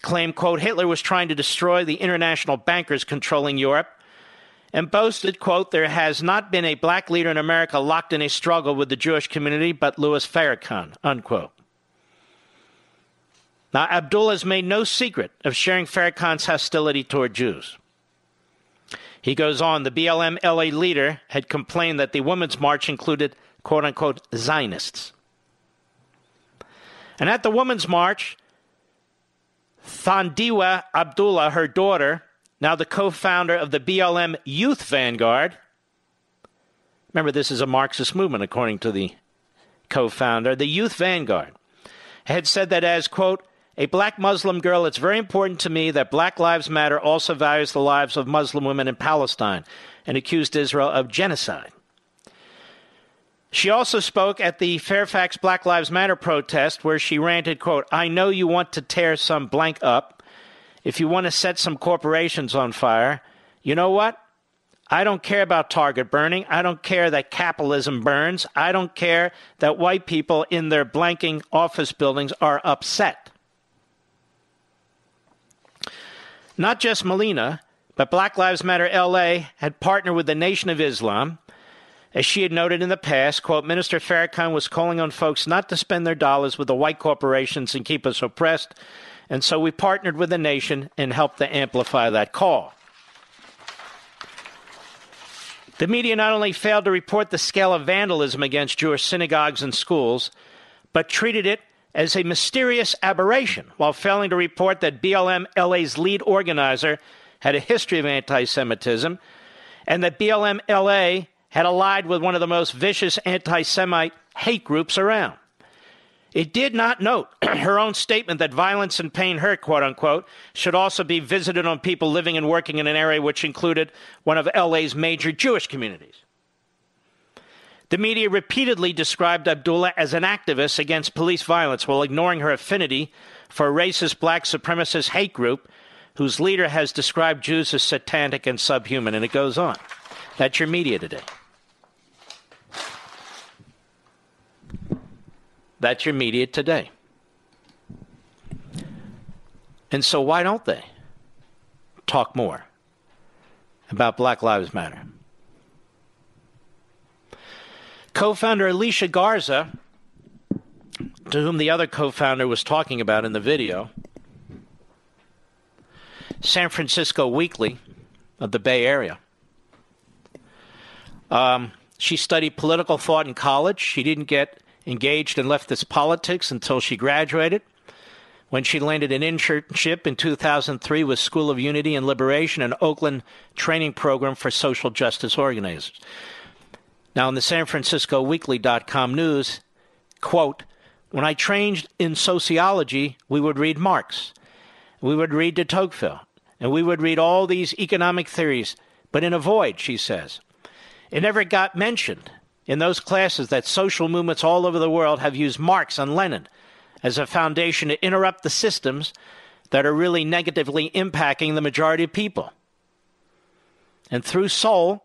claim, quote, Hitler was trying to destroy the international bankers controlling Europe, and boasted, quote, there has not been a black leader in America locked in a struggle with the Jewish community but Louis Farrakhan, unquote. Now, Abdullah has made no secret of sharing Farrakhan's hostility toward Jews. He goes on, the BLM LA leader had complained that the Women's March included quote unquote Zionists. And at the Women's March, Thandiwe Abdullah, her daughter, now the co founder of the BLM Youth Vanguard, remember this is a Marxist movement according to the co founder, the Youth Vanguard, had said that as, quote, a black Muslim girl, it's very important to me that Black Lives Matter also values the lives of Muslim women in Palestine and accused Israel of genocide. She also spoke at the Fairfax Black Lives Matter protest where she ranted, quote, I know you want to tear some blank up. If you want to set some corporations on fire, you know what? I don't care about Target burning. I don't care that capitalism burns. I don't care that white people in their blanking office buildings are upset. Not just Molina, but Black Lives Matter LA had partnered with the Nation of Islam as she had noted in the past, quote, Minister Farrakhan was calling on folks not to spend their dollars with the white corporations and keep us oppressed. And so we partnered with the nation and helped to amplify that call. The media not only failed to report the scale of vandalism against Jewish synagogues and schools, but treated it as a mysterious aberration while failing to report that BLM LA's lead organizer had a history of anti Semitism and that BLM LA had allied with one of the most vicious anti Semite hate groups around. It did not note her own statement that violence and pain hurt, quote unquote, should also be visited on people living and working in an area which included one of LA's major Jewish communities. The media repeatedly described Abdullah as an activist against police violence while ignoring her affinity for a racist black supremacist hate group whose leader has described Jews as satanic and subhuman, and it goes on. That's your media today. That's your media today. And so, why don't they talk more about Black Lives Matter? Co founder Alicia Garza, to whom the other co founder was talking about in the video, San Francisco Weekly of the Bay Area. Um, she studied political thought in college. She didn't get engaged in leftist politics until she graduated. When she landed an internship in 2003 with School of Unity and Liberation, an Oakland training program for social justice organizers. Now, in the San Francisco Weekly.com news, quote, when I trained in sociology, we would read Marx, we would read de Tocqueville, and we would read all these economic theories, but in a void, she says. It never got mentioned in those classes that social movements all over the world have used Marx and Lenin as a foundation to interrupt the systems that are really negatively impacting the majority of people. And through SOUL,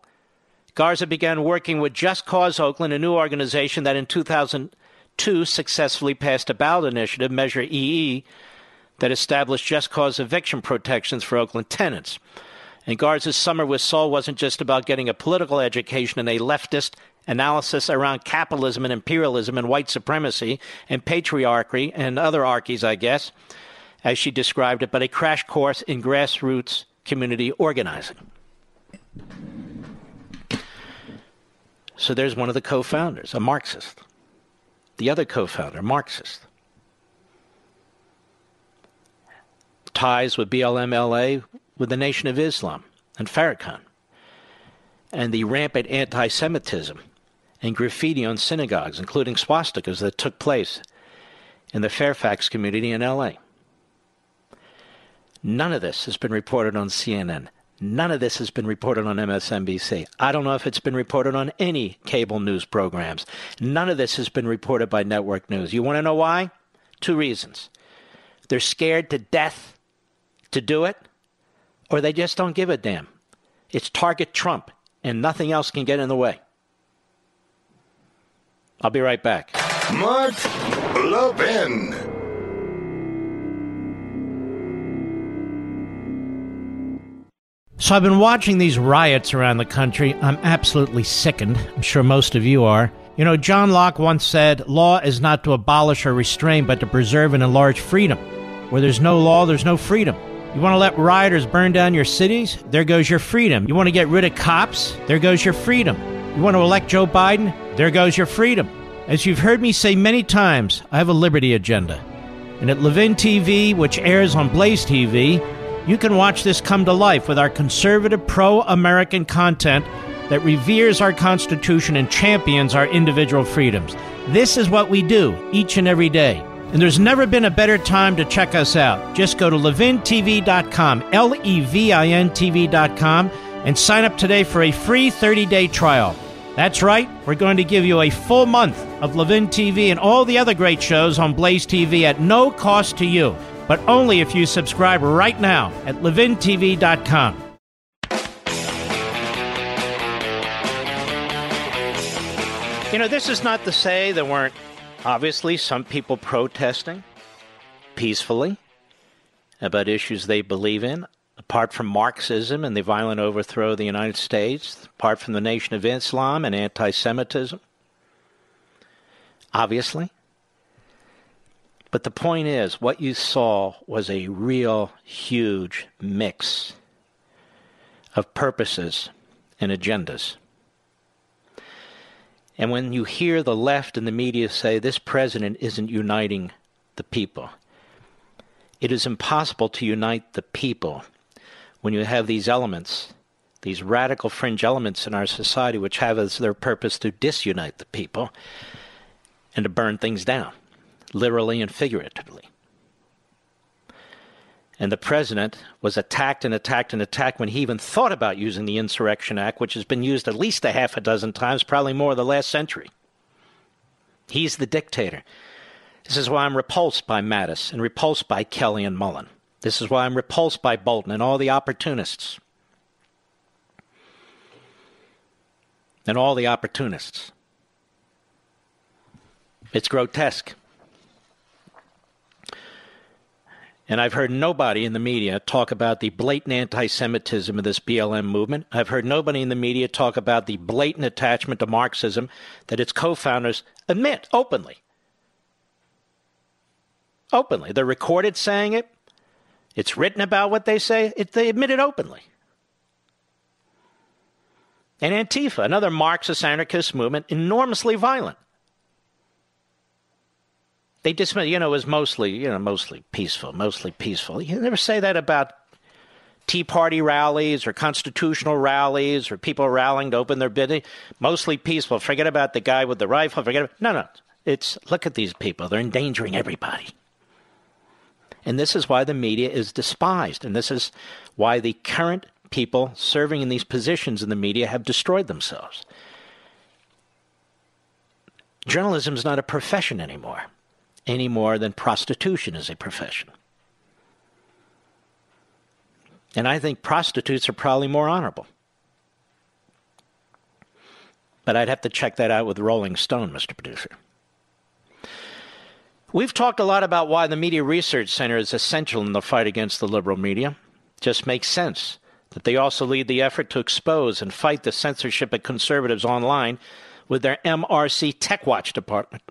Garza began working with Just Cause Oakland, a new organization that in 2002 successfully passed a ballot initiative, Measure EE, that established just cause eviction protections for Oakland tenants. And Garza's summer with SOUL wasn't just about getting a political education and a leftist analysis around capitalism and imperialism and white supremacy and patriarchy and other archies, I guess, as she described it, but a crash course in grassroots community organizing. So there's one of the co founders, a Marxist. The other co founder, Marxist. Ties with BLM LA with the Nation of Islam and Farrakhan. And the rampant anti Semitism and graffiti on synagogues, including swastikas, that took place in the Fairfax community in LA. None of this has been reported on CNN. None of this has been reported on MSNBC. I don't know if it's been reported on any cable news programs. None of this has been reported by network news. You want to know why? Two reasons. They're scared to death to do it, or they just don't give a damn. It's target Trump, and nothing else can get in the way. I'll be right back. Mark Levin. So I've been watching these riots around the country. I'm absolutely sickened. I'm sure most of you are. You know, John Locke once said, Law is not to abolish or restrain, but to preserve and enlarge freedom. Where there's no law, there's no freedom. You want to let rioters burn down your cities? There goes your freedom. You want to get rid of cops? There goes your freedom. You want to elect Joe Biden? There goes your freedom. As you've heard me say many times, I have a liberty agenda. And at Levin TV, which airs on Blaze TV, you can watch this come to life with our conservative, pro American content that reveres our Constitution and champions our individual freedoms. This is what we do each and every day. And there's never been a better time to check us out. Just go to levintv.com, L E V I N TV.com, and sign up today for a free 30 day trial. That's right, we're going to give you a full month of Levin TV and all the other great shows on Blaze TV at no cost to you but only if you subscribe right now at levintv.com. You know, this is not to say there weren't obviously some people protesting peacefully about issues they believe in, apart from Marxism and the violent overthrow of the United States, apart from the Nation of Islam and anti Semitism. Obviously. But the point is, what you saw was a real huge mix of purposes and agendas. And when you hear the left and the media say this president isn't uniting the people, it is impossible to unite the people when you have these elements, these radical fringe elements in our society, which have as their purpose to disunite the people and to burn things down literally and figuratively. And the president was attacked and attacked and attacked when he even thought about using the Insurrection Act, which has been used at least a half a dozen times, probably more the last century. He's the dictator. This is why I'm repulsed by Mattis and repulsed by Kelly and Mullen. This is why I'm repulsed by Bolton and all the opportunists. And all the opportunists. It's grotesque. And I've heard nobody in the media talk about the blatant anti Semitism of this BLM movement. I've heard nobody in the media talk about the blatant attachment to Marxism that its co founders admit openly. Openly. They're recorded saying it, it's written about what they say, it, they admit it openly. And Antifa, another Marxist anarchist movement, enormously violent they dismiss, you know, it was mostly, you know, mostly peaceful, mostly peaceful. You never say that about Tea Party rallies or constitutional rallies or people rallying to open their bid. Mostly peaceful. Forget about the guy with the rifle. Forget about, no, no. It's look at these people. They're endangering everybody. And this is why the media is despised. And this is why the current people serving in these positions in the media have destroyed themselves. Journalism is not a profession anymore any more than prostitution is a profession. And I think prostitutes are probably more honorable. But I'd have to check that out with Rolling Stone, Mr. Producer. We've talked a lot about why the Media Research Center is essential in the fight against the liberal media. Just makes sense. that they also lead the effort to expose and fight the censorship of conservatives online with their MRC Tech Watch department.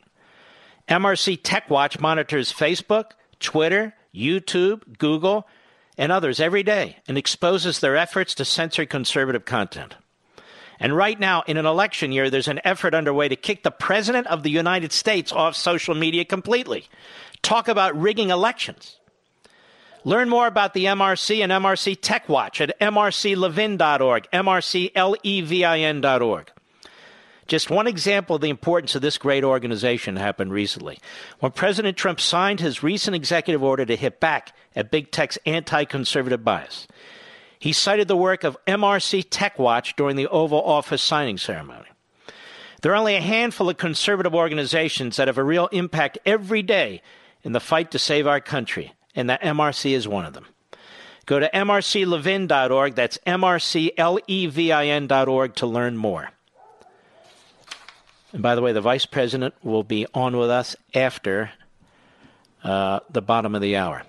MRC Tech Watch monitors Facebook, Twitter, YouTube, Google, and others every day and exposes their efforts to censor conservative content. And right now, in an election year, there's an effort underway to kick the President of the United States off social media completely. Talk about rigging elections. Learn more about the MRC and MRC Tech Watch at mrclevin.org, mrclevin.org. Just one example of the importance of this great organization happened recently. When President Trump signed his recent executive order to hit back at big tech's anti conservative bias, he cited the work of MRC Tech Watch during the Oval Office signing ceremony. There are only a handful of conservative organizations that have a real impact every day in the fight to save our country, and that MRC is one of them. Go to mrclevin.org, that's mrclevin.org to learn more. And by the way, the vice president will be on with us after uh, the bottom of the hour.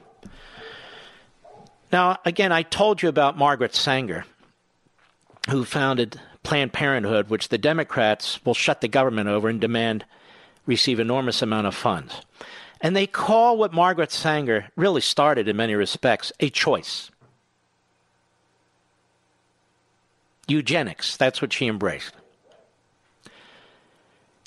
Now, again, I told you about Margaret Sanger, who founded Planned Parenthood, which the Democrats will shut the government over and demand receive enormous amount of funds. And they call what Margaret Sanger really started in many respects a choice. Eugenics, that's what she embraced.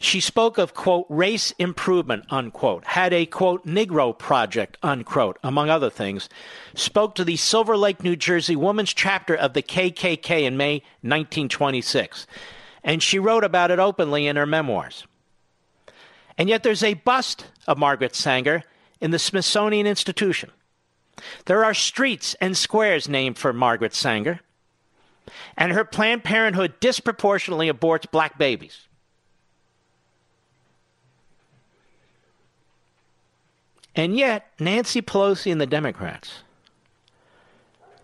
She spoke of, quote, race improvement, unquote, had a, quote, Negro project, unquote, among other things, spoke to the Silver Lake, New Jersey Women's Chapter of the KKK in May 1926. And she wrote about it openly in her memoirs. And yet there's a bust of Margaret Sanger in the Smithsonian Institution. There are streets and squares named for Margaret Sanger. And her Planned Parenthood disproportionately aborts black babies. And yet, Nancy Pelosi and the Democrats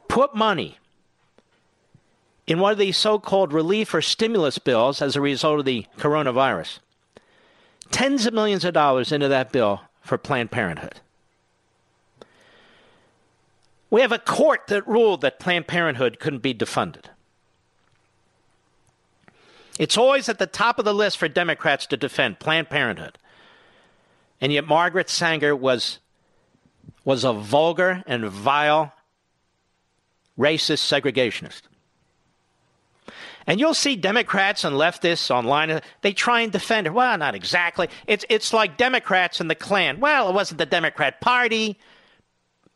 put money in one of these so called relief or stimulus bills as a result of the coronavirus. Tens of millions of dollars into that bill for Planned Parenthood. We have a court that ruled that Planned Parenthood couldn't be defunded. It's always at the top of the list for Democrats to defend Planned Parenthood. And yet Margaret Sanger was, was a vulgar and vile racist segregationist. And you'll see Democrats and leftists online, they try and defend her. Well, not exactly. It's, it's like Democrats and the Klan. Well, it wasn't the Democrat Party.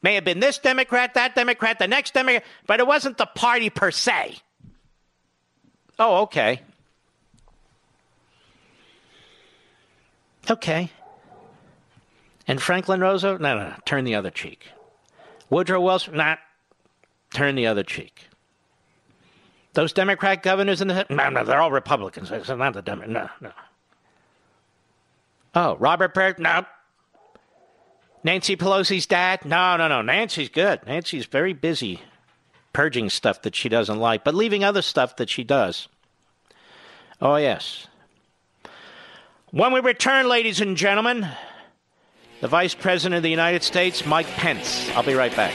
May have been this Democrat, that Democrat, the next Democrat, but it wasn't the party per se. Oh, okay. Okay. And Franklin Roosevelt, no, no, no, turn the other cheek. Woodrow Wilson, not turn the other cheek. Those Democrat governors in the no, no, they're all Republicans. It's not the Democrat. No, no. Oh, Robert Byrd, no. Nancy Pelosi's dad, no, no, no. Nancy's good. Nancy's very busy purging stuff that she doesn't like, but leaving other stuff that she does. Oh yes. When we return, ladies and gentlemen the Vice President of the United States, Mike Pence. I'll be right back.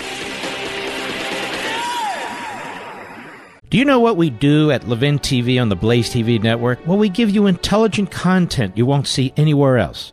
Do you know what we do at Levin TV on the Blaze TV network? Well, we give you intelligent content you won't see anywhere else.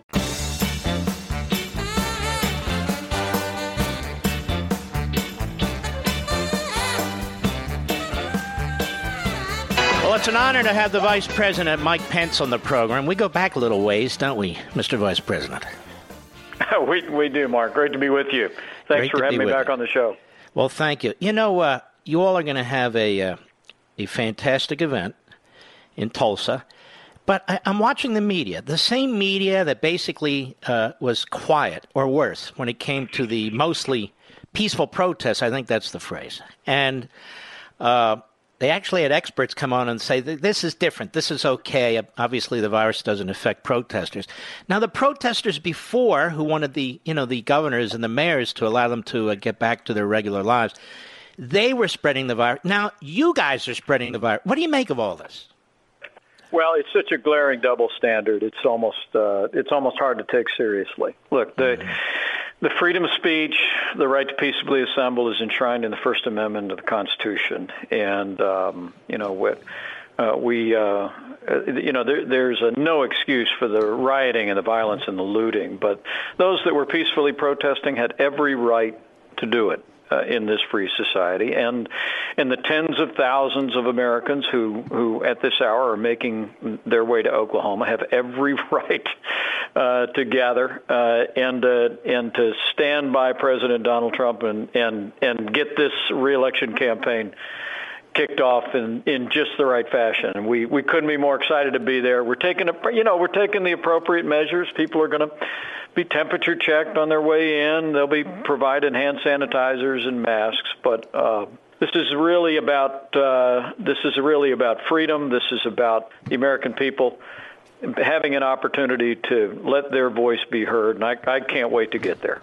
an honor to have the Vice President Mike Pence on the program. We go back a little ways, don't we, Mr. Vice President? we, we do, Mark. Great to be with you. Thanks Great for having me back you. on the show. Well, thank you. You know, uh, you all are going to have a, uh, a fantastic event in Tulsa. But I, am watching the media, the same media that basically uh, was quiet or worse when it came to the mostly peaceful protests. I think that's the phrase. And uh, they actually had experts come on and say this is different. This is okay. Obviously, the virus doesn't affect protesters. Now, the protesters before, who wanted the you know the governors and the mayors to allow them to uh, get back to their regular lives, they were spreading the virus. Now, you guys are spreading the virus. What do you make of all this? Well, it's such a glaring double standard. It's almost uh, it's almost hard to take seriously. Look, the. Mm-hmm the freedom of speech, the right to peaceably assemble, is enshrined in the First Amendment of the Constitution, and um, you know what. Uh, we, uh, you know, there, there's no excuse for the rioting and the violence and the looting, but those that were peacefully protesting had every right to do it uh, in this free society, and and the tens of thousands of Americans who who at this hour are making their way to Oklahoma have every right uh, to gather uh, and uh, and to stand by President Donald Trump and and and get this reelection campaign kicked off in, in just the right fashion. And we, we couldn't be more excited to be there. We're taking a, you know, we're taking the appropriate measures. People are going to be temperature checked on their way in. They'll be provided hand sanitizers and masks. But uh, this is really about uh, this is really about freedom. This is about the American people having an opportunity to let their voice be heard. And I, I can't wait to get there.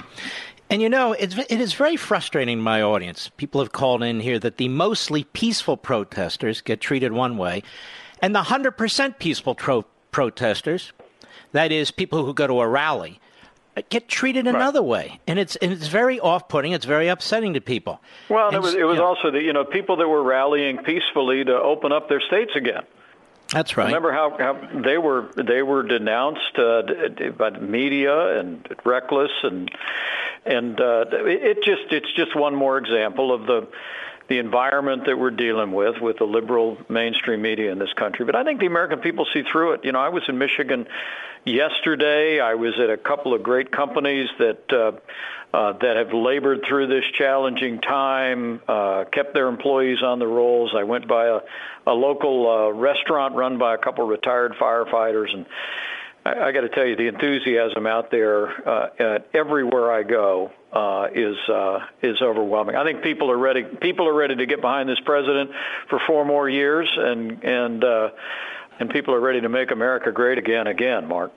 And you know, it's, it is very frustrating, my audience. People have called in here that the mostly peaceful protesters get treated one way, and the 100% peaceful tro- protesters, that is, people who go to a rally, uh, get treated right. another way, and it's and it's very off-putting. It's very upsetting to people. Well, and it was it was also the you know people that were rallying peacefully to open up their states again. That's right. Remember how, how they were they were denounced uh, by the media and reckless and and uh, it just it's just one more example of the the environment that we're dealing with with the liberal mainstream media in this country. But I think the American people see through it. You know, I was in Michigan yesterday. I was at a couple of great companies that uh, uh, that have labored through this challenging time, uh, kept their employees on the rolls. I went by a, a local uh, restaurant run by a couple of retired firefighters and I, I got to tell you, the enthusiasm out there uh, everywhere I go uh, is uh, is overwhelming. I think people are ready. People are ready to get behind this president for four more years, and and uh, and people are ready to make America great again, again. Mark,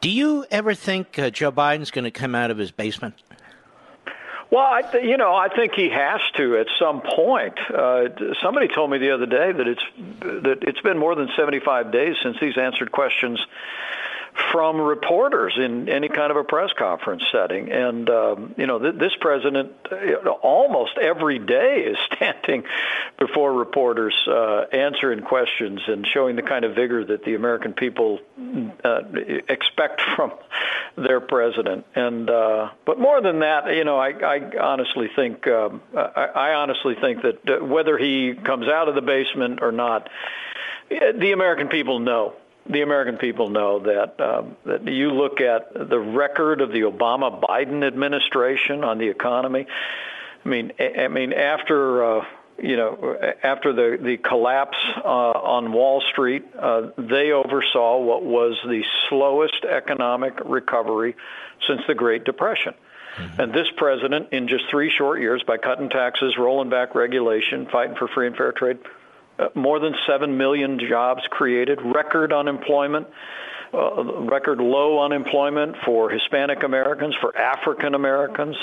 do you ever think uh, Joe Biden's going to come out of his basement? Well, I th- you know, I think he has to at some point. Uh, somebody told me the other day that it's that it's been more than 75 days since he's answered questions from reporters in any kind of a press conference setting. And, um, you know, th- this president uh, almost every day is standing before reporters uh, answering questions and showing the kind of vigor that the American people uh, expect from their president. And, uh, but more than that, you know, I, I honestly think, um, I, I honestly think that uh, whether he comes out of the basement or not, the American people know the American people know that um, that you look at the record of the Obama Biden administration on the economy. I mean, I mean after. Uh, you know, after the the collapse uh, on Wall Street, uh, they oversaw what was the slowest economic recovery since the Great Depression. Mm-hmm. And this president, in just three short years, by cutting taxes, rolling back regulation, fighting for free and fair trade, uh, more than 7 million jobs created, record unemployment, uh, record low unemployment for Hispanic Americans, for African Americans.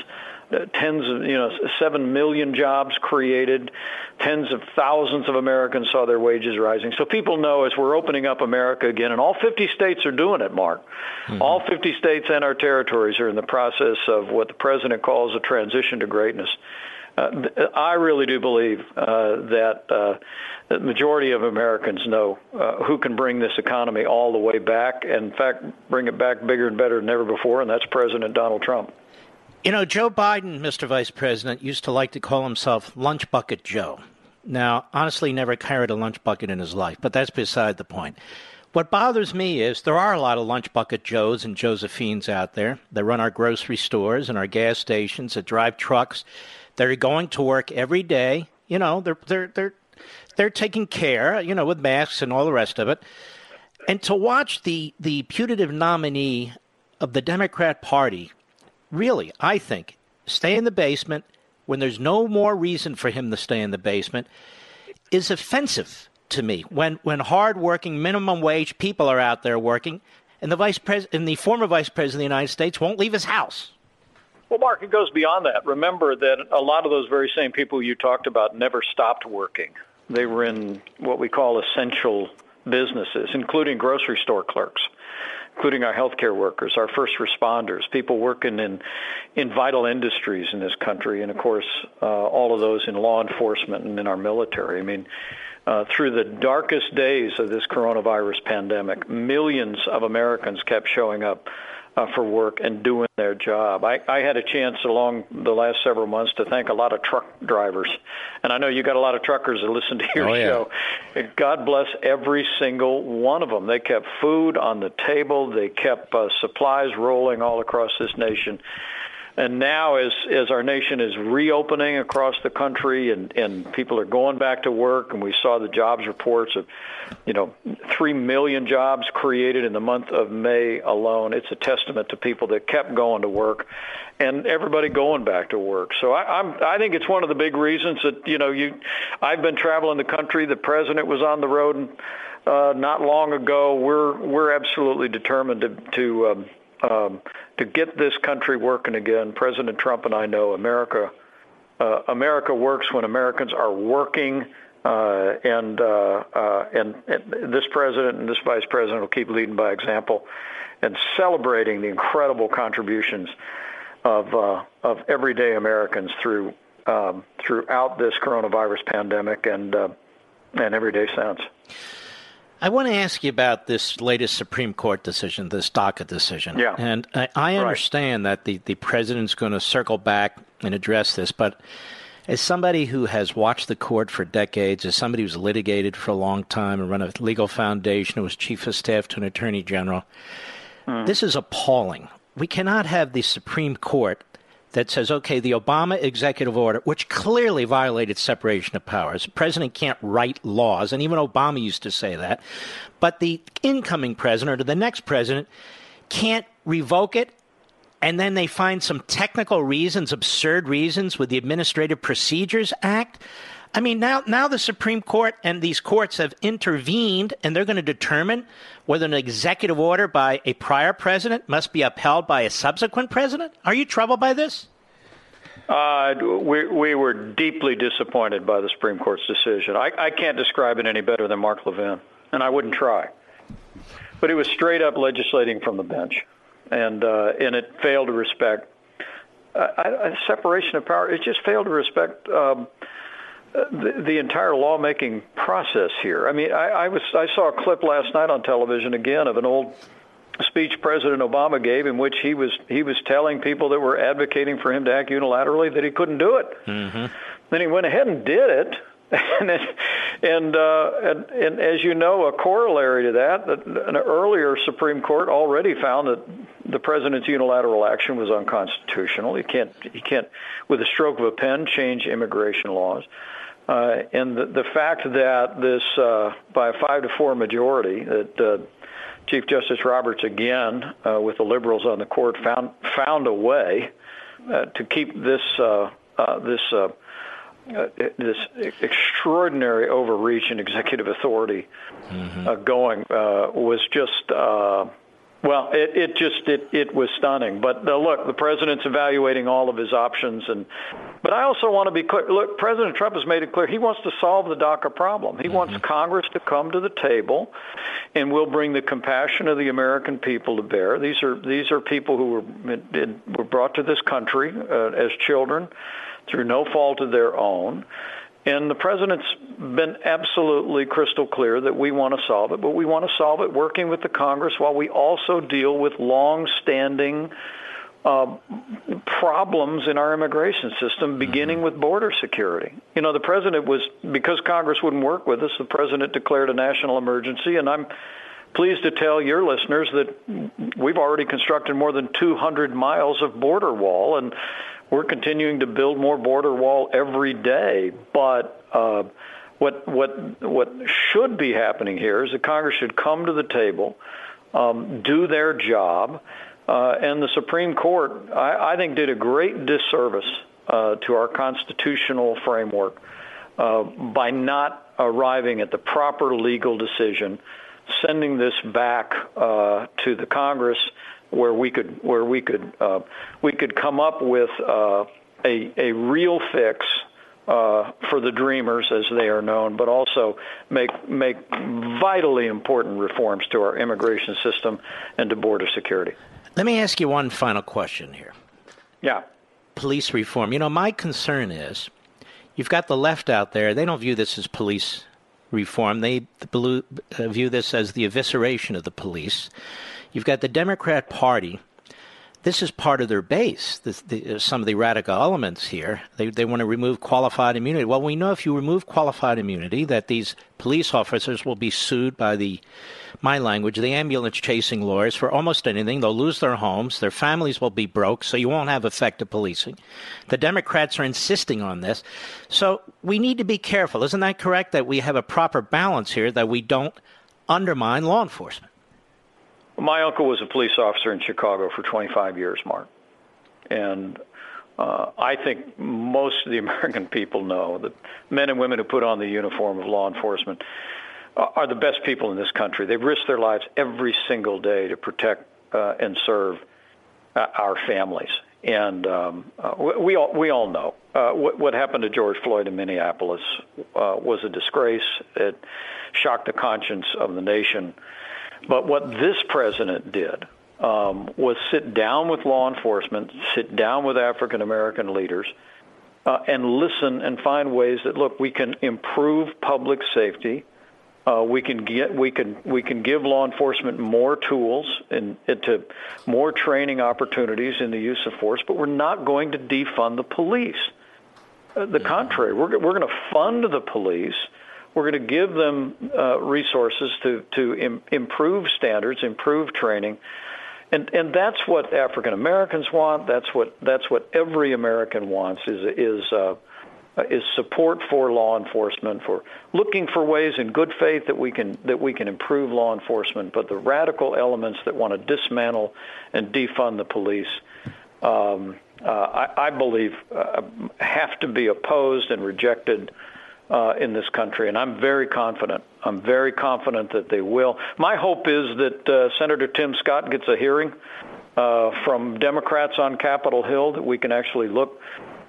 Uh, tens of, you know, 7 million jobs created. Tens of thousands of Americans saw their wages rising. So people know as we're opening up America again, and all 50 states are doing it, Mark. Mm-hmm. All 50 states and our territories are in the process of what the president calls a transition to greatness. Uh, I really do believe uh, that uh, the majority of Americans know uh, who can bring this economy all the way back. And in fact, bring it back bigger and better than ever before, and that's President Donald Trump. You know, Joe Biden, Mr. Vice President, used to like to call himself Lunch Bucket Joe. Now, honestly, never carried a lunch bucket in his life, but that's beside the point. What bothers me is there are a lot of lunch bucket Joes and Josephines out there that run our grocery stores and our gas stations, that drive trucks, that are going to work every day. You know, they're they're they're they're taking care, you know, with masks and all the rest of it. And to watch the the putative nominee of the Democrat Party, really, I think, stay in the basement when there's no more reason for him to stay in the basement is offensive to me. When when hardworking minimum wage people are out there working, and the vice president, and the former vice president of the United States won't leave his house. Well, Mark, it goes beyond that. Remember that a lot of those very same people you talked about never stopped working. They were in what we call essential businesses, including grocery store clerks including our healthcare workers, our first responders, people working in in vital industries in this country, and of course, uh, all of those in law enforcement and in our military. I mean. Uh, through the darkest days of this coronavirus pandemic, millions of Americans kept showing up uh, for work and doing their job. I, I had a chance along the last several months to thank a lot of truck drivers, and I know you got a lot of truckers that listen to your oh, yeah. show. God bless every single one of them. They kept food on the table. They kept uh, supplies rolling all across this nation. And now, as as our nation is reopening across the country, and and people are going back to work, and we saw the jobs reports of, you know, three million jobs created in the month of May alone. It's a testament to people that kept going to work, and everybody going back to work. So I, I'm I think it's one of the big reasons that you know you, I've been traveling the country. The president was on the road. And, uh, not long ago, we're we're absolutely determined to to um, um, to get this country working again. President Trump and I know America. Uh, America works when Americans are working, uh, and, uh, uh and, and this president and this vice president will keep leading by example, and celebrating the incredible contributions of uh, of everyday Americans through um, throughout this coronavirus pandemic and uh, and every day since. I want to ask you about this latest Supreme Court decision, this DACA decision. Yeah. And I, I understand right. that the, the president's going to circle back and address this, but as somebody who has watched the court for decades, as somebody who's litigated for a long time and run a legal foundation, who was chief of staff to an attorney general, mm. this is appalling. We cannot have the Supreme Court that says, okay, the Obama executive order, which clearly violated separation of powers, the president can't write laws, and even Obama used to say that, but the incoming president or the next president can't revoke it. And then they find some technical reasons, absurd reasons with the Administrative Procedures Act. I mean, now, now the Supreme Court and these courts have intervened and they're going to determine whether an executive order by a prior president must be upheld by a subsequent president. Are you troubled by this? Uh, we, we were deeply disappointed by the Supreme Court's decision. I, I can't describe it any better than Mark Levin, and I wouldn't try. But it was straight up legislating from the bench, and uh, and it failed to respect uh, I, separation of power. It just failed to respect um, the, the entire lawmaking process here. I mean, I, I was I saw a clip last night on television again of an old speech President Obama gave in which he was he was telling people that were advocating for him to act unilaterally that he couldn't do it. Mm-hmm. Then he went ahead and did it. and and, uh, and and as you know, a corollary to that, that an earlier Supreme Court already found that the president's unilateral action was unconstitutional. He can't he can't, with a stroke of a pen, change immigration laws. Uh, and the, the fact that this, uh, by a five to four majority, that uh, Chief Justice Roberts, again, uh, with the liberals on the court, found found a way uh, to keep this uh, this this extraordinary overreach and executive authority mm-hmm. going was just well, it, it just it, it was stunning. But uh, look, the president's evaluating all of his options, and but I also want to be clear. Look, President Trump has made it clear he wants to solve the DACA problem. He mm-hmm. wants Congress to come to the table, and we'll bring the compassion of the American people to bear. These are these are people who were were brought to this country uh, as children through no fault of their own. And the president's been absolutely crystal clear that we want to solve it, but we want to solve it working with the Congress while we also deal with long-standing uh, problems in our immigration system, beginning with border security. You know, the president was, because Congress wouldn't work with us, the president declared a national emergency, and I'm pleased to tell your listeners that we've already constructed more than 200 miles of border wall, and we're continuing to build more border wall every day. But uh, what what what should be happening here is that Congress should come to the table, um, do their job, uh, and the Supreme Court, I, I, think, did a great disservice uh, to our constitutional framework uh, by not arriving at the proper legal decision sending this back uh, to the Congress where we could where we could uh, we could come up with uh, a a real fix uh, for the dreamers as they are known, but also make make vitally important reforms to our immigration system and to border security. Let me ask you one final question here. Yeah. Police reform. You know, my concern is you've got the left out there. They don't view this as police reform. They uh, view this as the evisceration of the police. You've got the Democrat Party. This is part of their base. The, uh, some of the radical elements here. They they want to remove qualified immunity. Well, we know if you remove qualified immunity, that these police officers will be sued by the my language, the ambulance chasing lawyers for almost anything. They'll lose their homes, their families will be broke, so you won't have effective policing. The Democrats are insisting on this. So we need to be careful. Isn't that correct? That we have a proper balance here, that we don't undermine law enforcement. My uncle was a police officer in Chicago for 25 years, Mark. And uh, I think most of the American people know that men and women who put on the uniform of law enforcement are the best people in this country. They risk their lives every single day to protect uh, and serve uh, our families. And um, uh, we all we all know uh, what, what happened to George Floyd in Minneapolis uh, was a disgrace. It shocked the conscience of the nation. But what this president did um, was sit down with law enforcement, sit down with African American leaders, uh, and listen and find ways that look we can improve public safety uh, we can get we can we can give law enforcement more tools and into more training opportunities in the use of force, but we're not going to defund the police. Uh, the contrary, we're we're going to fund the police. We're going to give them uh, resources to to Im- improve standards, improve training, and and that's what African Americans want. That's what that's what every American wants. Is is uh, is support for law enforcement, for looking for ways in good faith that we can that we can improve law enforcement. But the radical elements that want to dismantle and defund the police, um, uh, I, I, believe, uh, have to be opposed and rejected. Uh, in this country, and I'm very confident. I'm very confident that they will. My hope is that uh, Senator Tim Scott gets a hearing uh, from Democrats on Capitol Hill that we can actually look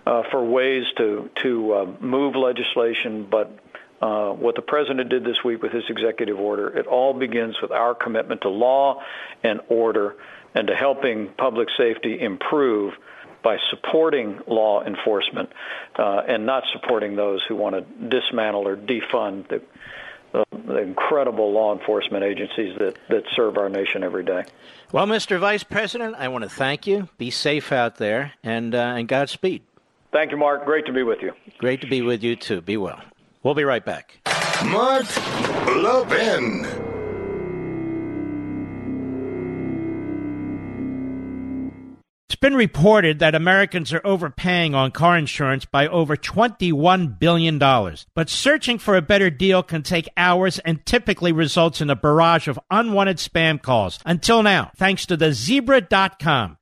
uh, for ways to to uh, move legislation, but uh, what the president did this week with his executive order, it all begins with our commitment to law and order and to helping public safety improve by supporting law enforcement uh, and not supporting those who want to dismantle or defund the, the, the, incredible law enforcement agencies that, that serve our nation every day. Well, Mr. Vice President, I want to thank you. Be safe out there and, uh, and Godspeed. Thank you, Mark. Great to be with you. Great to be with you, too. Be well. We'll be right back. Mark Levin. It's been reported that Americans are overpaying on car insurance by over $21 billion. But searching for a better deal can take hours and typically results in a barrage of unwanted spam calls. Until now, thanks to the zebra.com.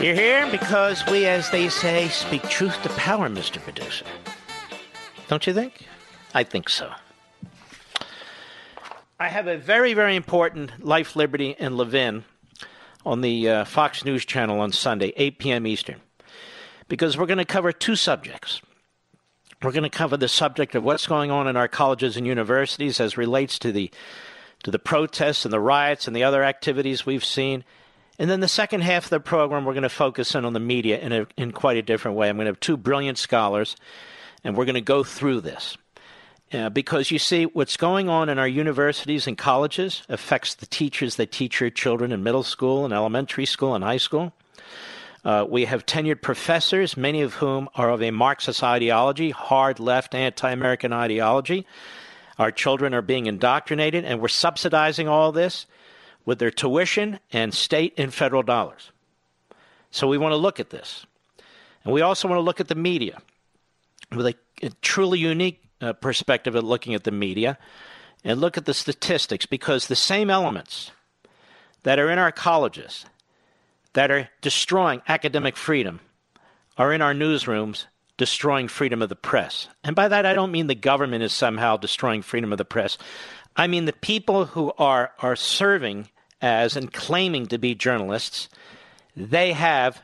You're here because we, as they say, speak truth to power, Mr. Producer. Don't you think? I think so. I have a very, very important Life, Liberty, and Levin on the uh, Fox News channel on Sunday, 8 p.m. Eastern, because we're going to cover two subjects. We're going to cover the subject of what's going on in our colleges and universities as relates to the to the protests and the riots and the other activities we've seen. And then the second half of the program, we're going to focus in on the media in, a, in quite a different way. I'm going to have two brilliant scholars, and we're going to go through this. Uh, because you see, what's going on in our universities and colleges affects the teachers that teach your children in middle school and elementary school and high school. Uh, we have tenured professors, many of whom are of a Marxist ideology, hard left anti American ideology. Our children are being indoctrinated, and we're subsidizing all this with their tuition and state and federal dollars. So we want to look at this. And we also want to look at the media with a, a truly unique uh, perspective of looking at the media and look at the statistics because the same elements that are in our colleges that are destroying academic freedom are in our newsrooms destroying freedom of the press. And by that, I don't mean the government is somehow destroying freedom of the press. I mean the people who are, are serving as and claiming to be journalists, they have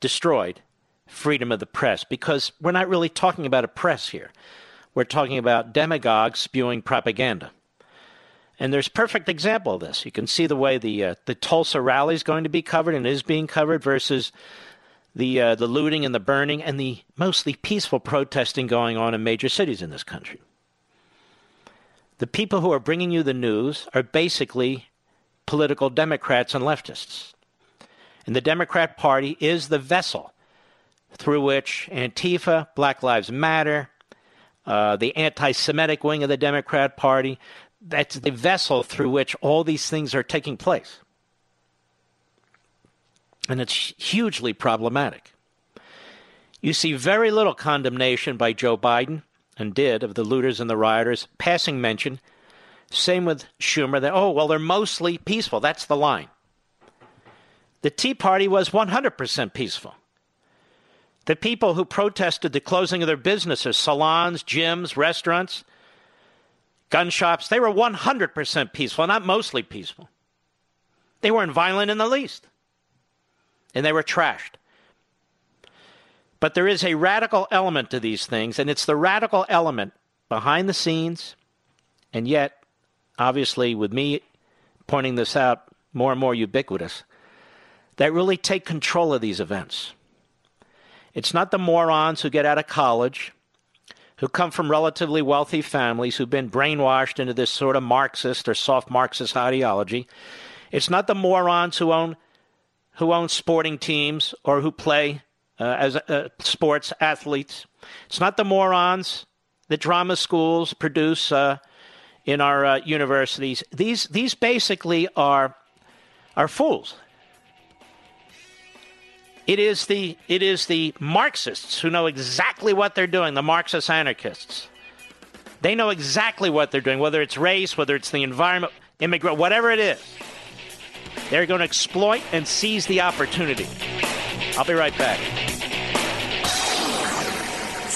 destroyed freedom of the press because we're not really talking about a press here. We're talking about demagogues spewing propaganda. And there's perfect example of this. You can see the way the uh, the Tulsa rally is going to be covered and is being covered versus the uh, the looting and the burning and the mostly peaceful protesting going on in major cities in this country. The people who are bringing you the news are basically political Democrats and leftists. And the Democrat Party is the vessel through which Antifa, Black Lives Matter, uh, the anti Semitic wing of the Democrat Party, that's the vessel through which all these things are taking place. And it's hugely problematic. You see very little condemnation by Joe Biden, and did, of the looters and the rioters, passing mention same with Schumer. That oh well, they're mostly peaceful. That's the line. The Tea Party was 100% peaceful. The people who protested the closing of their businesses, salons, gyms, restaurants, gun shops, they were 100% peaceful, not mostly peaceful. They weren't violent in the least. And they were trashed. But there is a radical element to these things, and it's the radical element behind the scenes, and yet obviously, with me pointing this out more and more ubiquitous, that really take control of these events. It's not the morons who get out of college, who come from relatively wealthy families, who've been brainwashed into this sort of Marxist or soft Marxist ideology. It's not the morons who own who own sporting teams or who play uh, as uh, sports athletes. It's not the morons that drama schools produce uh, in our uh, universities. These these basically are are fools. It is the it is the Marxists who know exactly what they're doing, the Marxist anarchists. They know exactly what they're doing, whether it's race, whether it's the environment, immigrant, whatever it is. They're going to exploit and seize the opportunity. I'll be right back.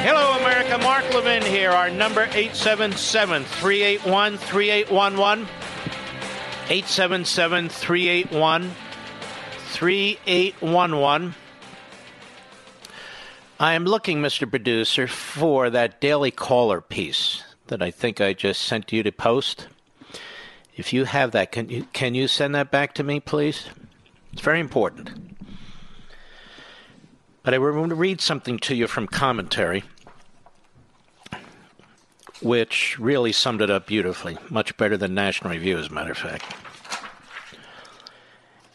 Hello, America. Mark Levin here. Our number 877 381 3811. 877 381 3811. I am looking, Mr. Producer, for that Daily Caller piece that I think I just sent you to post. If you have that, can you can you send that back to me, please? It's very important. But I want to read something to you from commentary, which really summed it up beautifully, much better than National Review, as a matter of fact.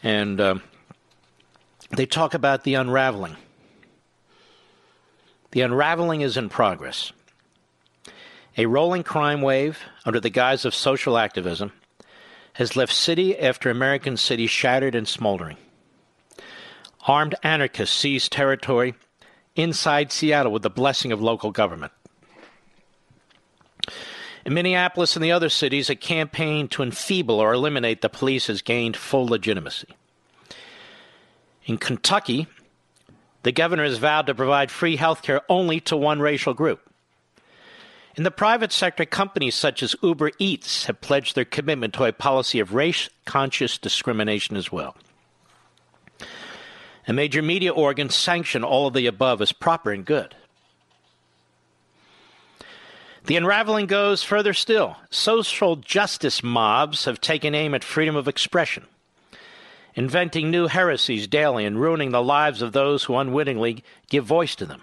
And uh, they talk about the unraveling. The unraveling is in progress. A rolling crime wave under the guise of social activism has left city after American city shattered and smoldering. Armed anarchists seized territory inside Seattle with the blessing of local government. In Minneapolis and the other cities, a campaign to enfeeble or eliminate the police has gained full legitimacy. In Kentucky, the governor has vowed to provide free health care only to one racial group. In the private sector, companies such as Uber Eats have pledged their commitment to a policy of race conscious discrimination as well. And major media organs sanction all of the above as proper and good. The unraveling goes further still. Social justice mobs have taken aim at freedom of expression, inventing new heresies daily and ruining the lives of those who unwittingly give voice to them.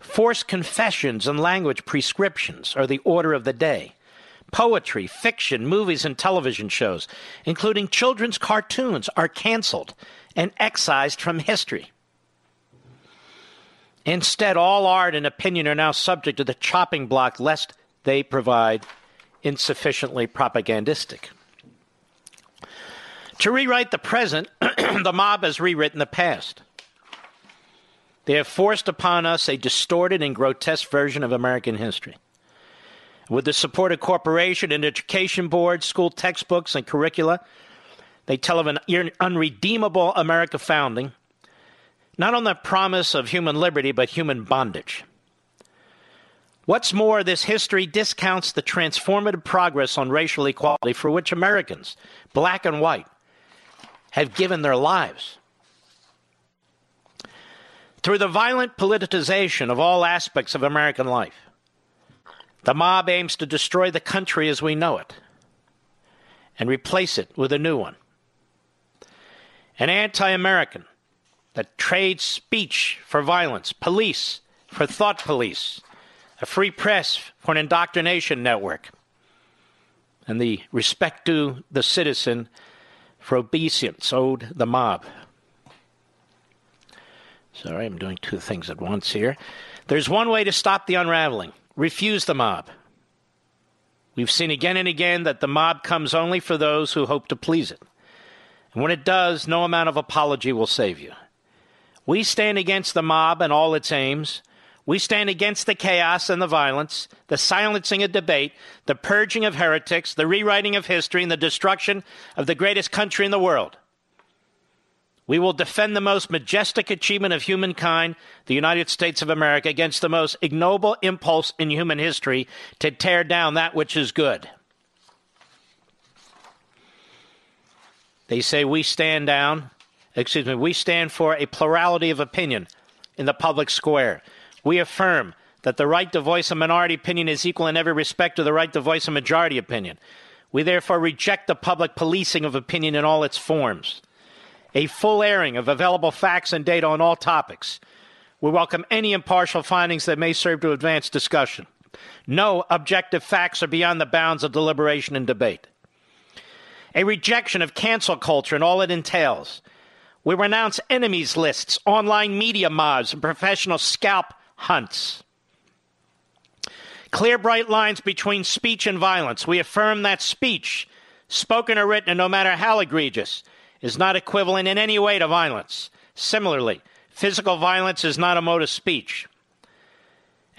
Forced confessions and language prescriptions are the order of the day. Poetry, fiction, movies, and television shows, including children's cartoons, are canceled and excised from history. Instead, all art and opinion are now subject to the chopping block lest they provide insufficiently propagandistic. To rewrite the present, the mob has rewritten the past. They have forced upon us a distorted and grotesque version of American history. With the support of corporation and education boards, school textbooks, and curricula, they tell of an unredeemable America founding, not on the promise of human liberty, but human bondage. What's more, this history discounts the transformative progress on racial equality for which Americans, black and white, have given their lives. Through the violent politicization of all aspects of American life, the mob aims to destroy the country as we know it and replace it with a new one. An anti American that trades speech for violence, police for thought police, a free press for an indoctrination network, and the respect to the citizen for obeisance owed the mob. Sorry, I'm doing two things at once here. There's one way to stop the unraveling refuse the mob. We've seen again and again that the mob comes only for those who hope to please it. And when it does, no amount of apology will save you. We stand against the mob and all its aims. We stand against the chaos and the violence, the silencing of debate, the purging of heretics, the rewriting of history, and the destruction of the greatest country in the world. We will defend the most majestic achievement of humankind, the United States of America, against the most ignoble impulse in human history to tear down that which is good. They say we stand down, excuse me, we stand for a plurality of opinion in the public square. We affirm that the right to voice a minority opinion is equal in every respect to the right to voice a majority opinion. We therefore reject the public policing of opinion in all its forms a full airing of available facts and data on all topics. We welcome any impartial findings that may serve to advance discussion. No objective facts are beyond the bounds of deliberation and debate. A rejection of cancel culture and all it entails. We renounce enemies lists, online media mobs, and professional scalp hunts. Clear bright lines between speech and violence. We affirm that speech, spoken or written, no matter how egregious, is not equivalent in any way to violence. Similarly, physical violence is not a mode of speech.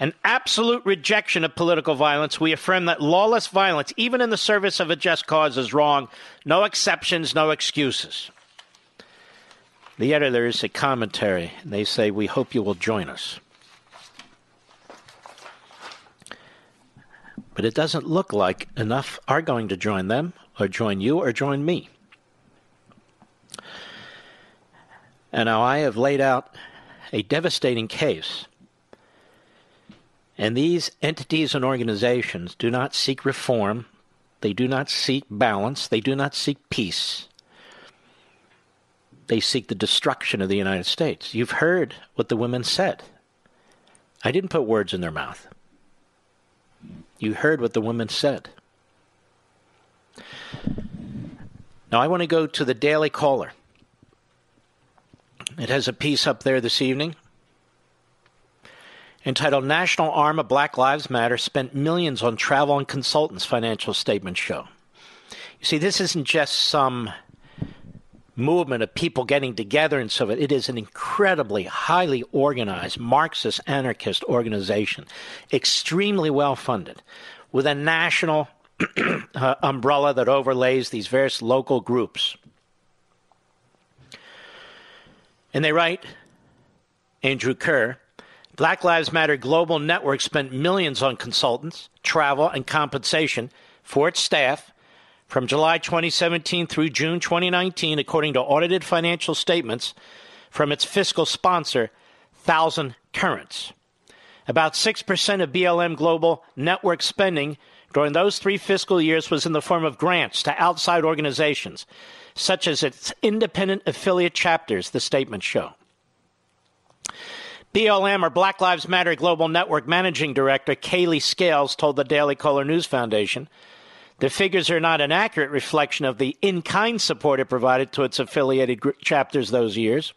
An absolute rejection of political violence, we affirm that lawless violence, even in the service of a just cause, is wrong. No exceptions, no excuses. The editor is a commentary, and they say, We hope you will join us. But it doesn't look like enough are going to join them, or join you, or join me. And now I have laid out a devastating case. And these entities and organizations do not seek reform, they do not seek balance, they do not seek peace. They seek the destruction of the United States. You've heard what the women said. I didn't put words in their mouth. You heard what the women said. Now I want to go to the Daily Caller. It has a piece up there this evening entitled National Arm of Black Lives Matter Spent Millions on Travel and Consultants, Financial Statements Show. You see, this isn't just some movement of people getting together and so It is an incredibly highly organized Marxist anarchist organization, extremely well funded, with a national uh, umbrella that overlays these various local groups. And they write Andrew Kerr Black Lives Matter Global Network spent millions on consultants, travel, and compensation for its staff from July 2017 through June 2019, according to audited financial statements from its fiscal sponsor, Thousand Currents. About 6% of BLM Global Network spending during those three fiscal years was in the form of grants to outside organizations, such as its independent affiliate chapters, the statements show. BLM or Black Lives Matter Global Network Managing Director Kailee Scales told the Daily Caller News Foundation the figures are not an accurate reflection of the in kind support it provided to its affiliated chapters those years.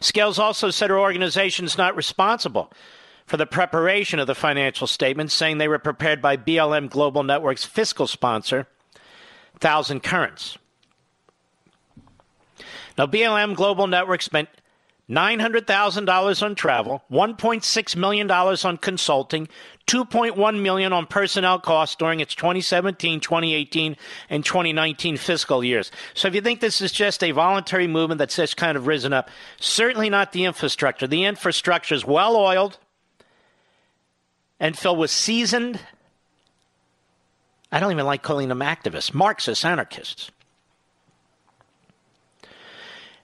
Scales also said her organization is not responsible for the preparation of the financial statements, saying they were prepared by BLM Global Network's fiscal sponsor, Thousand Currents. Now, BLM Global Network spent $900,000 on travel, $1.6 million on consulting, 2.1 million on personnel costs during its 2017, 2018, and 2019 fiscal years. So if you think this is just a voluntary movement that's just kind of risen up, certainly not the infrastructure. The infrastructure is well oiled and filled with seasoned, I don't even like calling them activists, Marxist anarchists.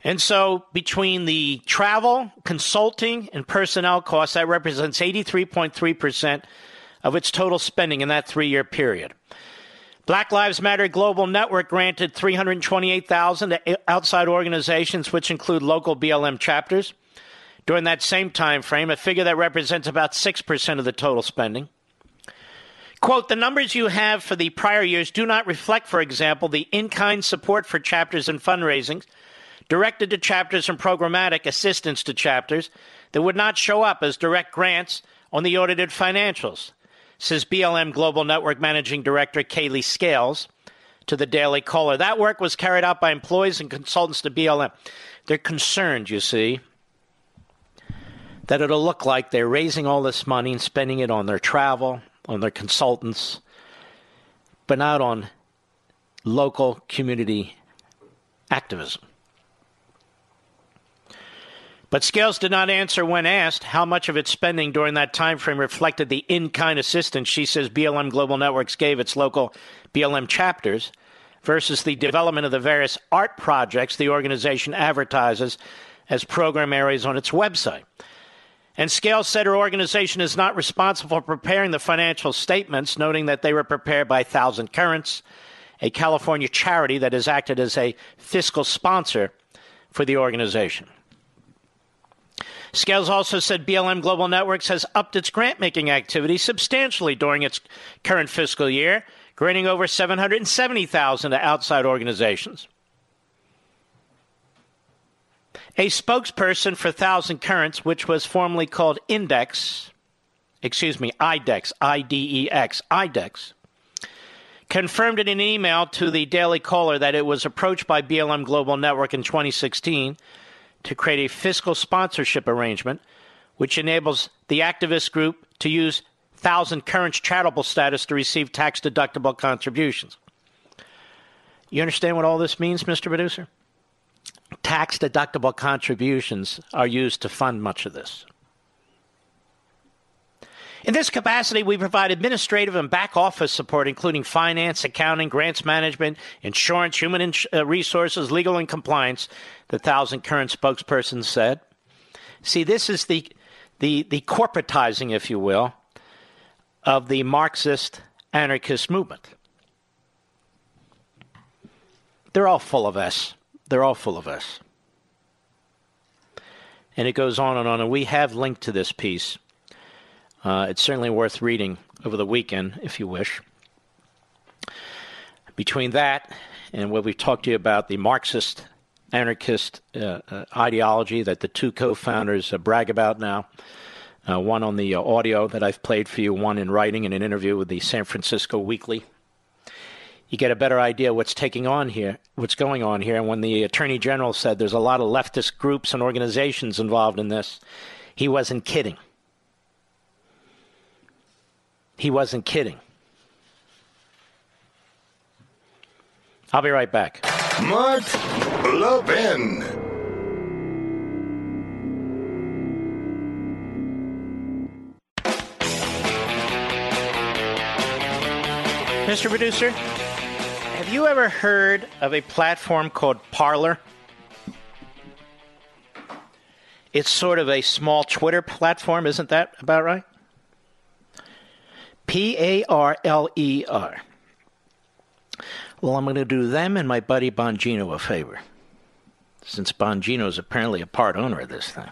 And so, between the travel, consulting, and personnel costs, that represents 83.3% of its total spending in that three year period. Black Lives Matter Global Network granted 328,000 to outside organizations, which include local BLM chapters. During that same time frame, a figure that represents about 6% of the total spending. Quote, the numbers you have for the prior years do not reflect, for example, the in kind support for chapters and fundraisings directed to chapters and programmatic assistance to chapters that would not show up as direct grants on the audited financials, says BLM Global Network Managing Director Kailee Scales to the Daily Caller. That work was carried out by employees and consultants to BLM. They're concerned, you see, that it'll look like they're raising all this money and spending it on their travel, on their consultants, but not on local community activism. But Scales did not answer when asked how much of its spending during that time frame reflected the in-kind assistance she says BLM Global Networks gave its local BLM chapters versus the development of the various art projects the organization advertises as program areas on its website. And Scales said her organization is not responsible for preparing the financial statements, noting that they were prepared by Thousand Currents, a California charity that has acted as a fiscal sponsor for the organization. Scales also said BLM Global Networks has upped its grant making activity substantially during its current fiscal year, granting over 770,000 to outside organizations. A spokesperson for Thousand Currents, which was formerly called Index, excuse me, IDEX, I D E X, IDEX, confirmed in an email to the Daily Caller that it was approached by BLM Global Network in 2016 to create a fiscal sponsorship arrangement which enables the activist group to use thousand current charitable status to receive tax deductible contributions. You understand what all this means, Mr. Producer? Tax deductible contributions are used to fund much of this. In this capacity, we provide administrative and back office support, including finance, accounting, grants management, insurance, human ins- uh, resources, legal, and compliance, the thousand current spokespersons said. See, this is the, the, the corporatizing, if you will, of the Marxist anarchist movement. They're all full of us. They're all full of us. And it goes on and on. And we have linked to this piece uh, it's certainly worth reading over the weekend, if you wish. Between that and what we've talked to you about, the Marxist anarchist uh, uh, ideology that the two co founders uh, brag about now, uh, one on the uh, audio that I've played for you, one in writing in an interview with the San Francisco Weekly. You get a better idea what's taking on here, what's going on here. And when the Attorney General said there's a lot of leftist groups and organizations involved in this, he wasn't kidding. He wasn't kidding. I'll be right back. Mark Levin. Mr. Producer, have you ever heard of a platform called Parler? It's sort of a small Twitter platform, isn't that about right? P A R L E R. Well, I'm going to do them and my buddy Bongino a favor, since Bongino is apparently a part owner of this thing.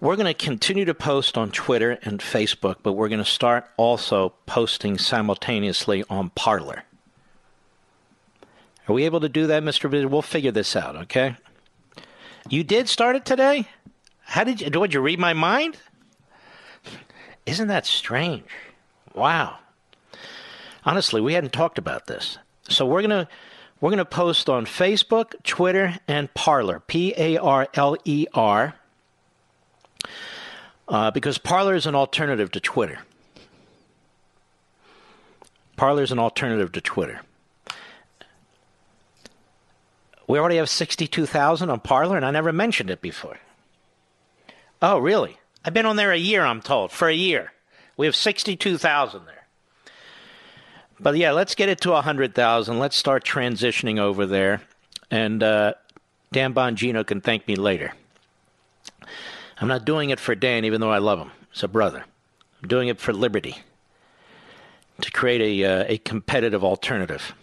We're going to continue to post on Twitter and Facebook, but we're going to start also posting simultaneously on Parler. Are we able to do that, Mr. Visitor? We'll figure this out, okay? You did start it today? How did you? Did you read my mind? Isn't that strange? Wow. Honestly, we hadn't talked about this. So we're going to we're going to post on Facebook, Twitter, and Parler, P A R L E R, uh, because Parler is an alternative to Twitter. Parler is an alternative to Twitter. We already have 62,000 on Parler, and I never mentioned it before. Oh, really? I've been on there a year, I'm told, for a year. We have 62,000 there. But yeah, let's get it to 100,000. Let's start transitioning over there. And uh, Dan Bongino can thank me later. I'm not doing it for Dan, even though I love him. He's a brother. I'm doing it for liberty, to create a, uh, a competitive alternative.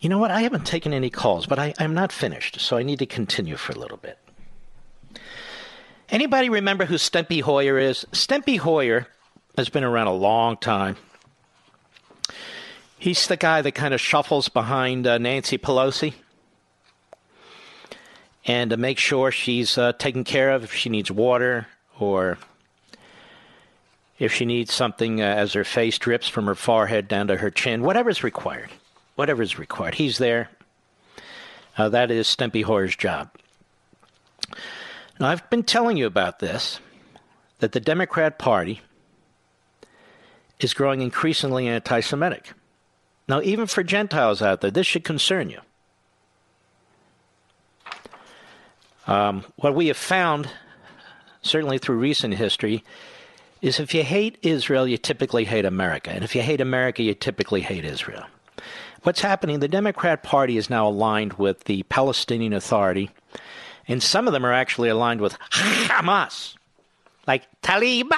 You know what? I haven't taken any calls, but I, I'm not finished, so I need to continue for a little bit. Anybody remember who Stumpy Hoyer is? Stumpy Hoyer has been around a long time. He's the guy that kind of shuffles behind uh, Nancy Pelosi and to make sure she's uh, taken care of if she needs water or if she needs something uh, as her face drips from her forehead down to her chin, whatever's required. Whatever is required. He's there. Uh, that is Stumpy Hoyer's job. Now, I've been telling you about this that the Democrat Party is growing increasingly anti Semitic. Now, even for Gentiles out there, this should concern you. Um, what we have found, certainly through recent history, is if you hate Israel, you typically hate America. And if you hate America, you typically hate Israel. What's happening? The Democrat Party is now aligned with the Palestinian Authority and some of them are actually aligned with Hamas, like Tlaib,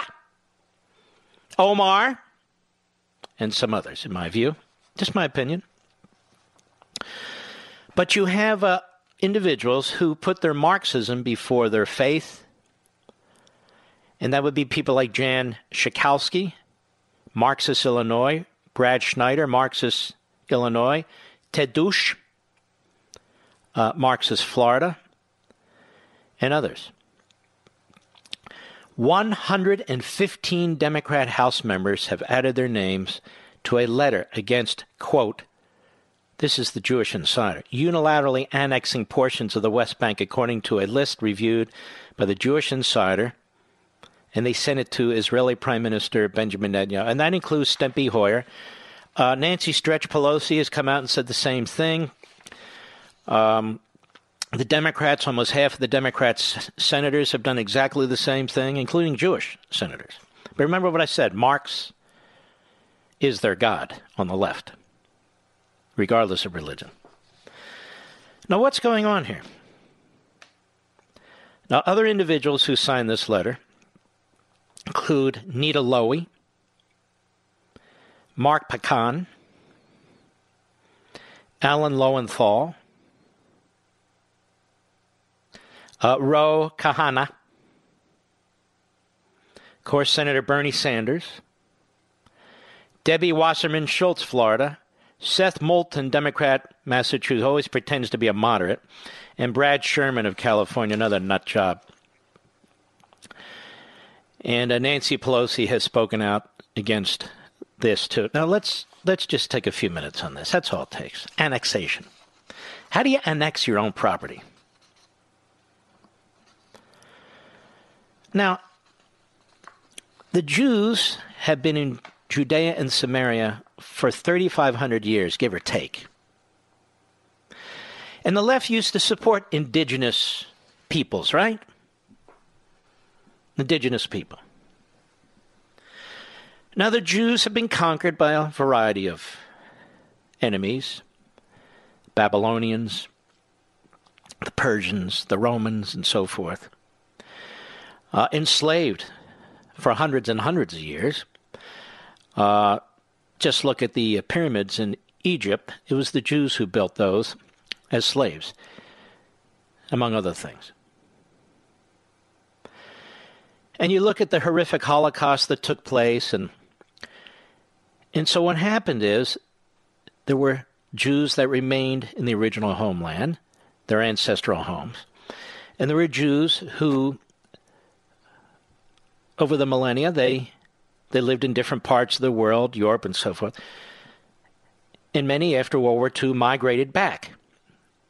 Omar, and some others, in my view. Just my opinion. But you have uh, individuals who put their Marxism before their faith, and that would be people like Jan Schakowsky, Marxist Illinois, Brad Schneider, Marxist Illinois, Ted Deutch, uh, Marxist Florida, and others. 115 Democrat House members have added their names to a letter against, quote, this is the Jewish Insider, unilaterally annexing portions of the West Bank according to a list reviewed by the Jewish Insider, and they sent it to Israeli Prime Minister Benjamin Netanyahu, and that includes Steny Hoyer. Uh, Nancy Stretch Pelosi has come out and said the same thing. Um, The Democrats, almost half of the Democrats' senators have done exactly the same thing, including Jewish senators. But remember what I said Marx is their God on the left, regardless of religion. Now, what's going on here? Now, other individuals who signed this letter include Nita Lowey, Mark Pocan, Alan Lowenthal, uh, Ro Khanna, of course, Senator Bernie Sanders, Debbie Wasserman Schultz, Florida, Seth Moulton, Democrat, Massachusetts, always pretends to be a moderate, and Brad Sherman of California, another nut job. And uh, Nancy Pelosi has spoken out against this too. Now let's let's just take a few minutes on this. That's all it takes. Annexation. How do you annex your own property? Now, the Jews have been in Judea and Samaria for 3,500 years, give or take. And the left used to support indigenous peoples, right? Indigenous people. Now, the Jews have been conquered by a variety of enemies Babylonians, the Persians, the Romans, and so forth. Uh, enslaved for hundreds and hundreds of years. Uh, just look at the pyramids in Egypt. It was the Jews who built those as slaves, among other things. And you look at the horrific Holocaust that took place, and and so what happened is there were Jews that remained in the original homeland, their ancestral homes, and there were Jews who, over the millennia, they they lived in different parts of the world, Europe, and so forth. And many, after World War II, migrated back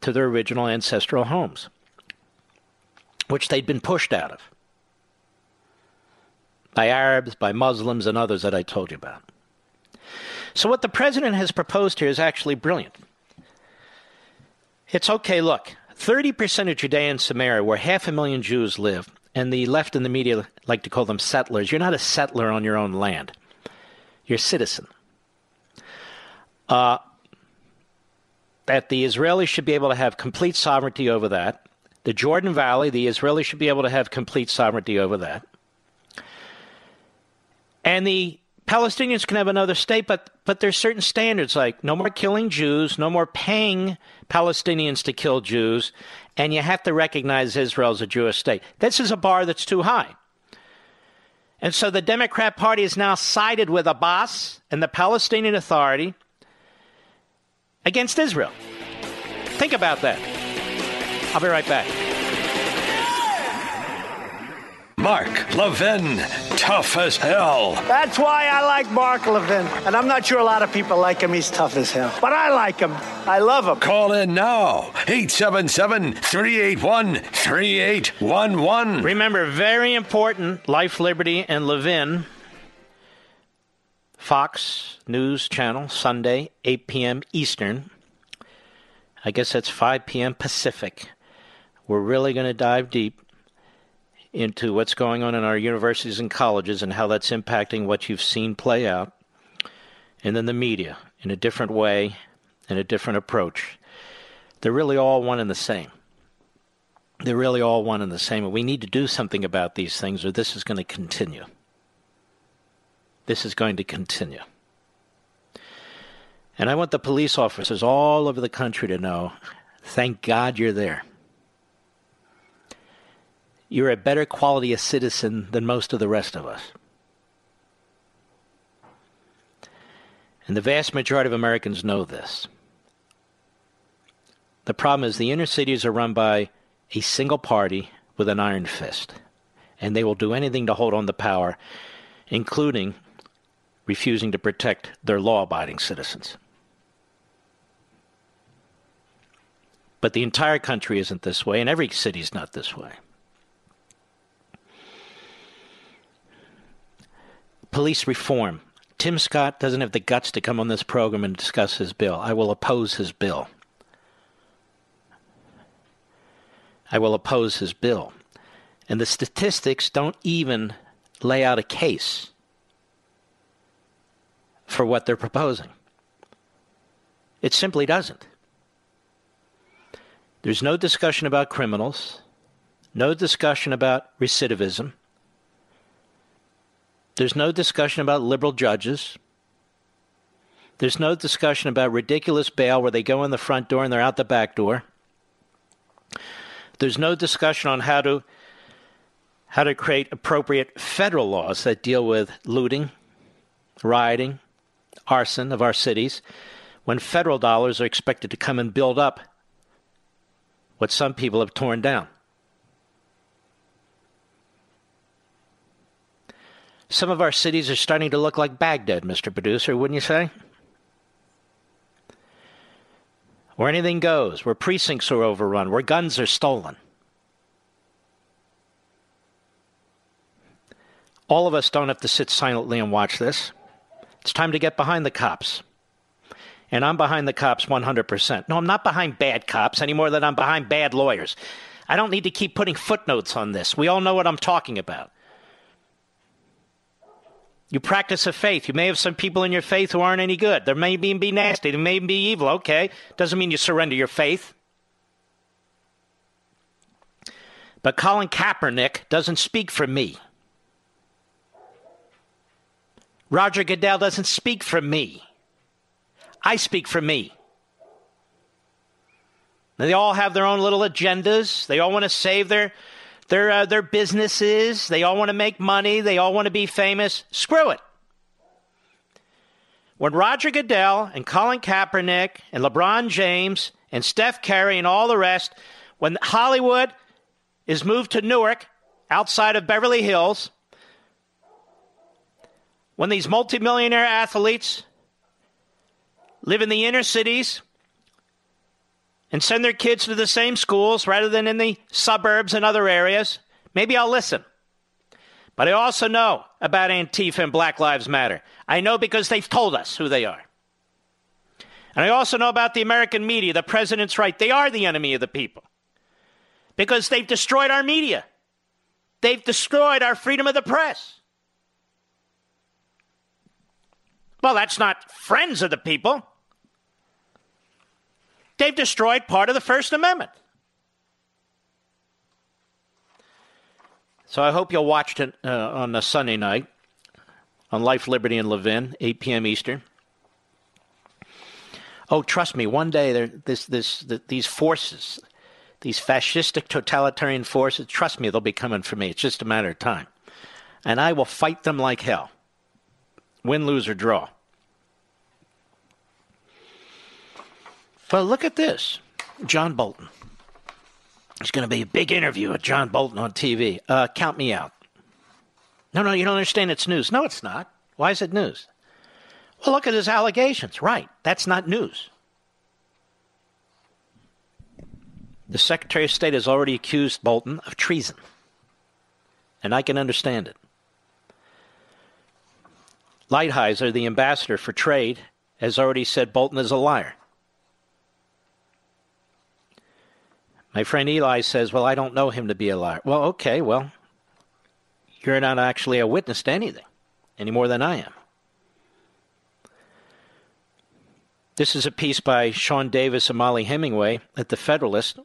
to their original ancestral homes, which they'd been pushed out of by Arabs, by Muslims, and others that I told you about. So, what the president has proposed here is actually brilliant. It's okay, look, 30% of Judea and Samaria, where half a million Jews live, and the left and the media like to call them settlers. You're not a settler on your own land, you're a citizen. Uh, that the Israelis should be able to have complete sovereignty over that. The Jordan Valley, the Israelis should be able to have complete sovereignty over that. And the Palestinians can have another state, but but there's certain standards like no more killing Jews, no more paying Palestinians to kill Jews, and you have to recognize Israel as a Jewish state. This is a bar that's too high. And so the Democrat Party is now sided with Abbas and the Palestinian Authority against Israel. Think about that. I'll be right back. Mark Levin, tough as hell. That's why I like Mark Levin. And I'm not sure a lot of people like him. He's tough as hell. But I like him. I love him. Call in now. 877 381 3811. Remember, very important Life, Liberty, and Levin. Fox News Channel, Sunday, 8 p.m. Eastern. I guess that's 5 p.m. Pacific. We're really going to dive deep into what's going on in our universities and colleges and how that's impacting what you've seen play out. And then the media in a different way and a different approach. They're really all one and the same. They're really all one and the same. And we need to do something about these things or this is going to continue. This is going to continue. And I want the police officers all over the country to know thank God you're there you're a better quality of citizen than most of the rest of us. And the vast majority of Americans know this. The problem is the inner cities are run by a single party with an iron fist, and they will do anything to hold on to power, including refusing to protect their law abiding citizens. But the entire country isn't this way, and every city is not this way. Police reform. Tim Scott doesn't have the guts to come on this program and discuss his bill. I will oppose his bill. I will oppose his bill. And the statistics don't even lay out a case for what they're proposing. It simply doesn't. There's no discussion about criminals, no discussion about recidivism, there's no discussion about liberal judges. There's no discussion about ridiculous bail where they go in the front door and they're out the back door. There's no discussion on how to how to create appropriate federal laws that deal with looting, rioting, arson of our cities when federal dollars are expected to come and build up what some people have torn down. Some of our cities are starting to look like Baghdad, Mr. Producer, wouldn't you say? Where anything goes, where precincts are overrun, where guns are stolen. All of us don't have to sit silently and watch this. It's time to get behind the cops. And I'm behind the cops 100%. No, I'm not behind bad cops any more than I'm behind bad lawyers. I don't need to keep putting footnotes on this. We all know what I'm talking about. You practice a faith. You may have some people in your faith who aren't any good. They may be, be nasty. They may be evil. Okay. Doesn't mean you surrender your faith. But Colin Kaepernick doesn't speak for me. Roger Goodell doesn't speak for me. I speak for me. They all have their own little agendas. They all want to save their their, uh, businesses. They all want to make money. They all want to be famous. Screw it. When Roger Goodell and Colin Kaepernick and LeBron James and Steph Curry and all the rest, when Hollywood is moved to Newark outside of Beverly Hills, when these multimillionaire athletes live in the inner cities and send their kids to the same schools rather than in the suburbs and other areas, maybe I'll listen. But I also know about Antifa and Black Lives Matter. I know because they've told us who they are. And I also know about the American media, the president's right. They are the enemy of the people because they've destroyed our media, they've destroyed our freedom of the press. Well, that's not friends of the people. They've destroyed part of the First Amendment. So I hope you'll watch it uh, on a Sunday night on Life, Liberty, and Levin, 8 p.m. Eastern. Oh, trust me, one day this, this, the, these forces, these fascistic totalitarian forces, trust me, they'll be coming for me. It's just a matter of time. And I will fight them like hell, win, lose, or draw. Well, look at this John Bolton. It's going to be a big interview with John Bolton on TV. Uh, count me out. No, no, you don't understand it's news. No, it's not. Why is it news? Well, look at his allegations. Right. That's not news. The Secretary of State has already accused Bolton of treason. And I can understand it. Lighthizer, the ambassador for trade, has already said Bolton is a liar. My friend Eli says, Well, I don't know him to be a liar. Well, okay, well, you're not actually a witness to anything any more than I am. This is a piece by Sean Davis and Mollie Hemingway at The Federalist,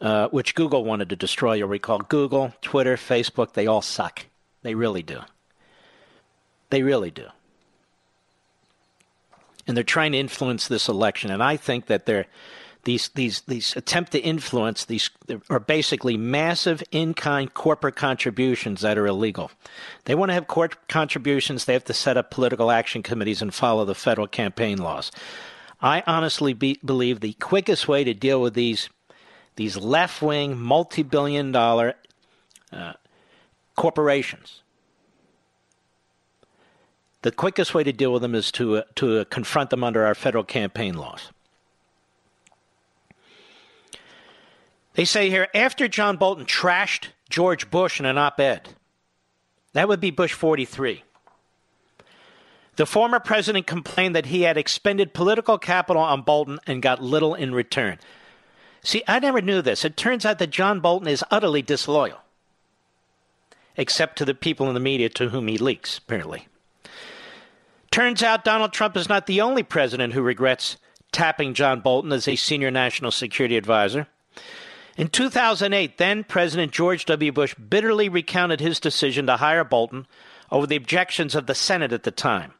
uh, which Google wanted to destroy. You'll recall Google, Twitter, Facebook, they all suck. They really do. They really do. And they're trying to influence this election. And I think that they're these these these attempt to influence these are basically massive in-kind corporate contributions that are illegal. They want to have corporate contributions. They have to set up political action committees and follow the federal campaign laws. I honestly be, believe the quickest way to deal with these these left-wing, multi-billion-dollar uh, corporations. The quickest way to deal with them is to uh, to uh, confront them under our federal campaign laws. They say here after John Bolton trashed George Bush in an op ed, that would be Bush 43. The former president complained that he had expended political capital on Bolton and got little in return. See, I never knew this. It turns out that John Bolton is utterly disloyal, except to the people in the media to whom he leaks, apparently. Turns out Donald Trump is not the only president who regrets tapping John Bolton as a senior national security advisor. In 2008, then President George W. Bush bitterly recounted his decision to hire Bolton over the objections of the Senate at the time.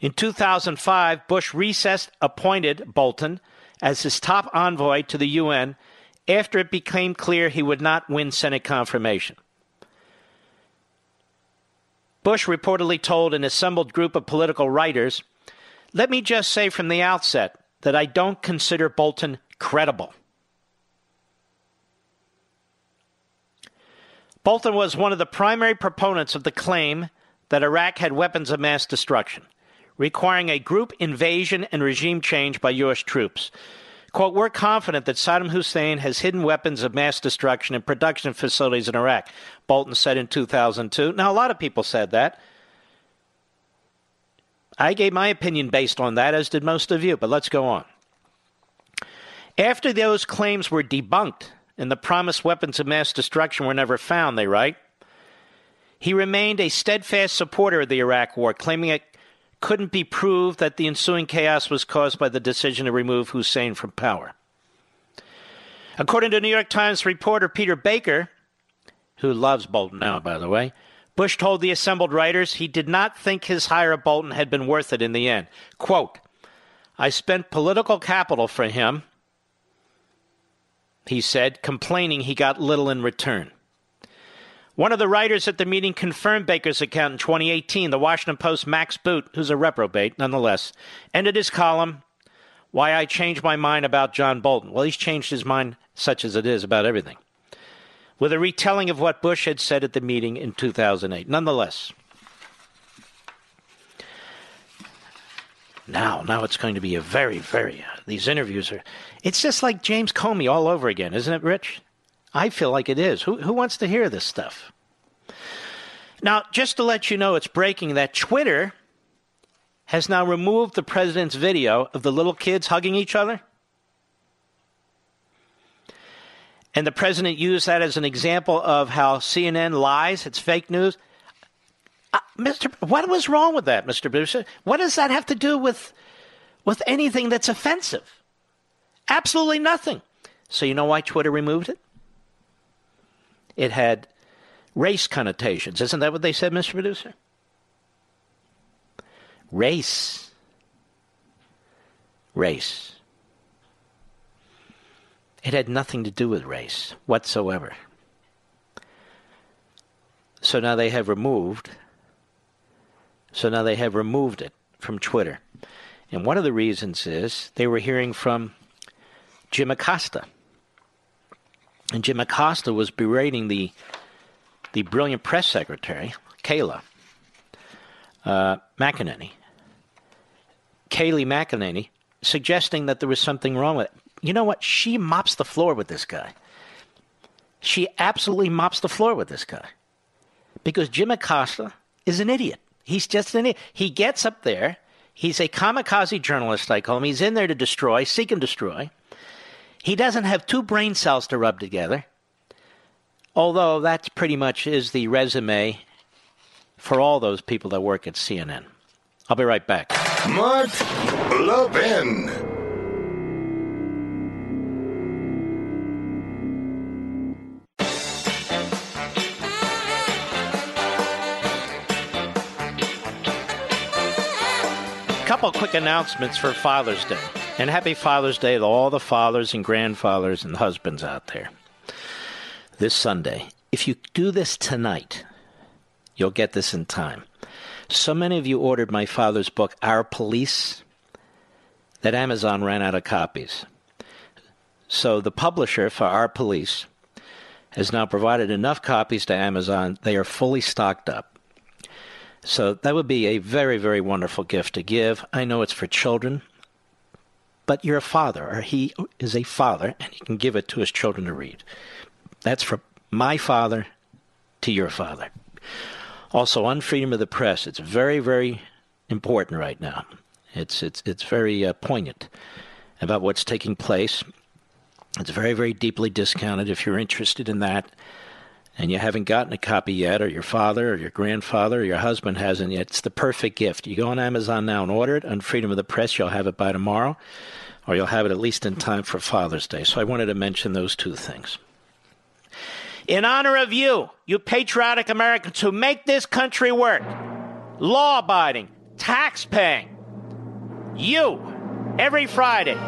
In 2005, Bush recessed appointed Bolton as his top envoy to the UN after it became clear he would not win Senate confirmation. Bush reportedly told an assembled group of political writers, Let me just say from the outset that I don't consider Bolton credible. Bolton was one of the primary proponents of the claim that Iraq had weapons of mass destruction, requiring a group invasion and regime change by U.S. troops. Quote, we're confident that Saddam Hussein has hidden weapons of mass destruction in production facilities in Iraq, Bolton said in 2002. Now, a lot of people said that. I gave my opinion based on that, as did most of you, but let's go on. After those claims were debunked and the promised weapons of mass destruction were never found, they write, he remained a steadfast supporter of the Iraq War, claiming it couldn't be proved that the ensuing chaos was caused by the decision to remove Hussein from power. According to New York Times reporter Peter Baker, who loves Bolton now, by the way, Bush told the assembled writers he did not think his hire of Bolton had been worth it in the end. Quote, I spent political capital for him, he said, complaining he got little in return. One of the writers at the meeting confirmed Baker's account in 2018. The Washington Post Max Boot, who's a reprobate nonetheless, ended his column, Why I Changed My Mind About John Bolton. Well, he's changed his mind, such as it is, about everything, with a retelling of what Bush had said at the meeting in 2008. Nonetheless, now, now it's going to be a very, very, uh, these interviews are, it's just like James Comey all over again, isn't it, Rich? I feel like it is. Who, who wants to hear this stuff? Now, just to let you know, it's breaking that Twitter has now removed the president's video of the little kids hugging each other. And the president used that as an example of how CNN lies, it's fake news. Uh, Mr. What was wrong with that, Mr. Boucher? What does that have to do with with anything that's offensive? Absolutely nothing. So you know why Twitter removed it? it had race connotations. Isn't that what they said, Mr. Producer? Race. Race. It had nothing to do with race whatsoever. So now they have removed. So now they have removed it from Twitter. And one of the reasons is they were hearing from Jim Acosta and Jim Acosta was berating the the brilliant press secretary, Kayla uh, McEnany, Kayleigh McEnany, suggesting that there was something wrong with it. You know what? She mops the floor with this guy. She absolutely mops the floor with this guy. Because Jim Acosta is an idiot. He's just an. He gets up there. He's a kamikaze journalist, I call him. He's in there to destroy, seek and destroy. He doesn't have two brain cells to rub together, although that pretty much is the resume for all those people that work at CNN. I'll be right back. Mark Levin. Couple quick announcements for Father's Day. And happy Father's Day to all the fathers and grandfathers and husbands out there. This Sunday, if you do this tonight, you'll get this in time. So many of you ordered my father's book, Our Police, that Amazon ran out of copies. So the publisher for Our Police has now provided enough copies to Amazon. They are fully stocked up. So that would be a very, very wonderful gift to give. I know it's for children but you're a father, or he is a father, and he can give it to his children to read. That's from my father to your father. Also, on freedom of the press, it's very, very important right now. It's it's it's very uh, poignant about what's taking place It's very, very deeply discounted if you're interested in that and you haven't gotten a copy yet, or your father or your grandfather or your husband hasn't yet. It's the perfect gift. You go on Amazon now and order it on Freedom of the Press. You'll have it by tomorrow, or you'll have it at least in time for Father's Day. So I wanted to mention those two things. In honor of you, you patriotic Americans who make this country work, law abiding, tax paying, you, every Friday.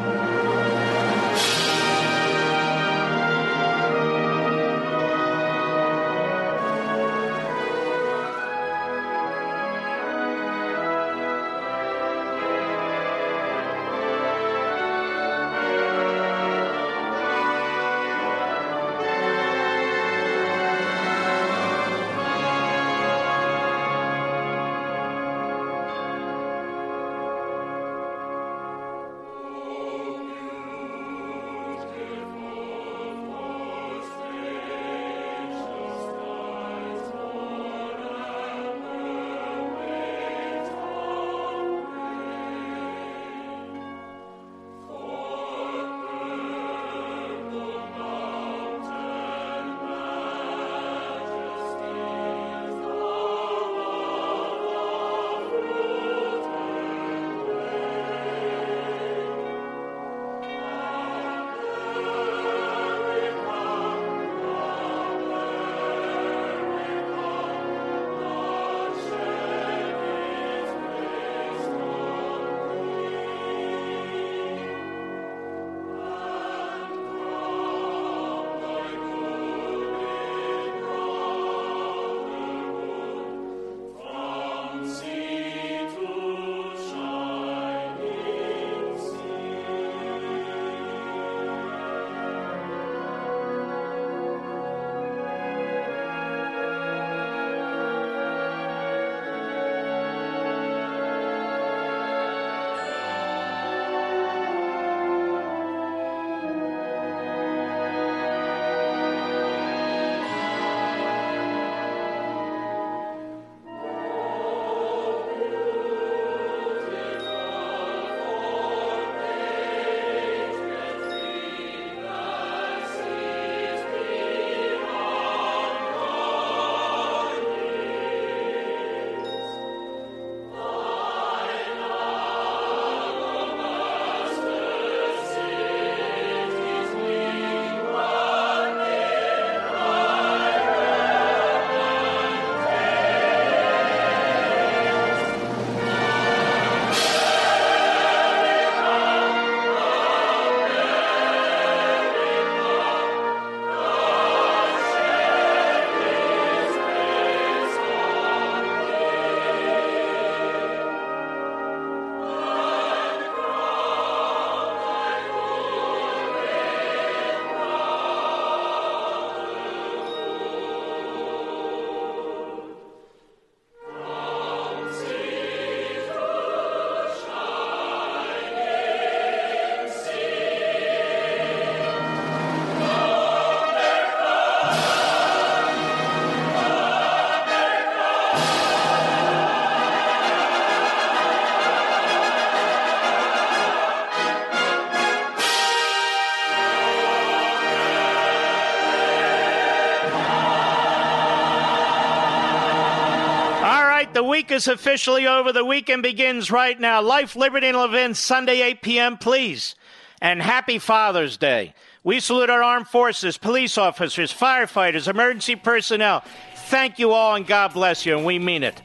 Week is officially over. The weekend begins right now. Life, Liberty, and Levin, Sunday, 8 p.m., please. And happy Father's Day. We salute our armed forces, police officers, firefighters, emergency personnel. Thank you all, and God bless you, and we mean it.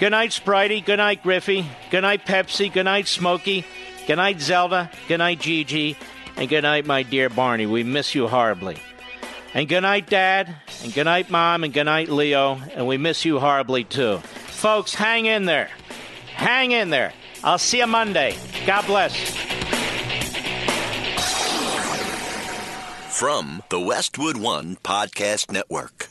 Good night, Spritey. Good night, Griffey. Good night, Pepsi. Good night, Smokey. Good night, Zelda. Good night, Gigi. And good night, my dear Barney. We miss you horribly. And good night, Dad. And good night, Mom. And good night, Leo. And we miss you horribly, too. Folks, hang in there. Hang in there. I'll see you Monday. God bless. From the Westwood One Podcast Network.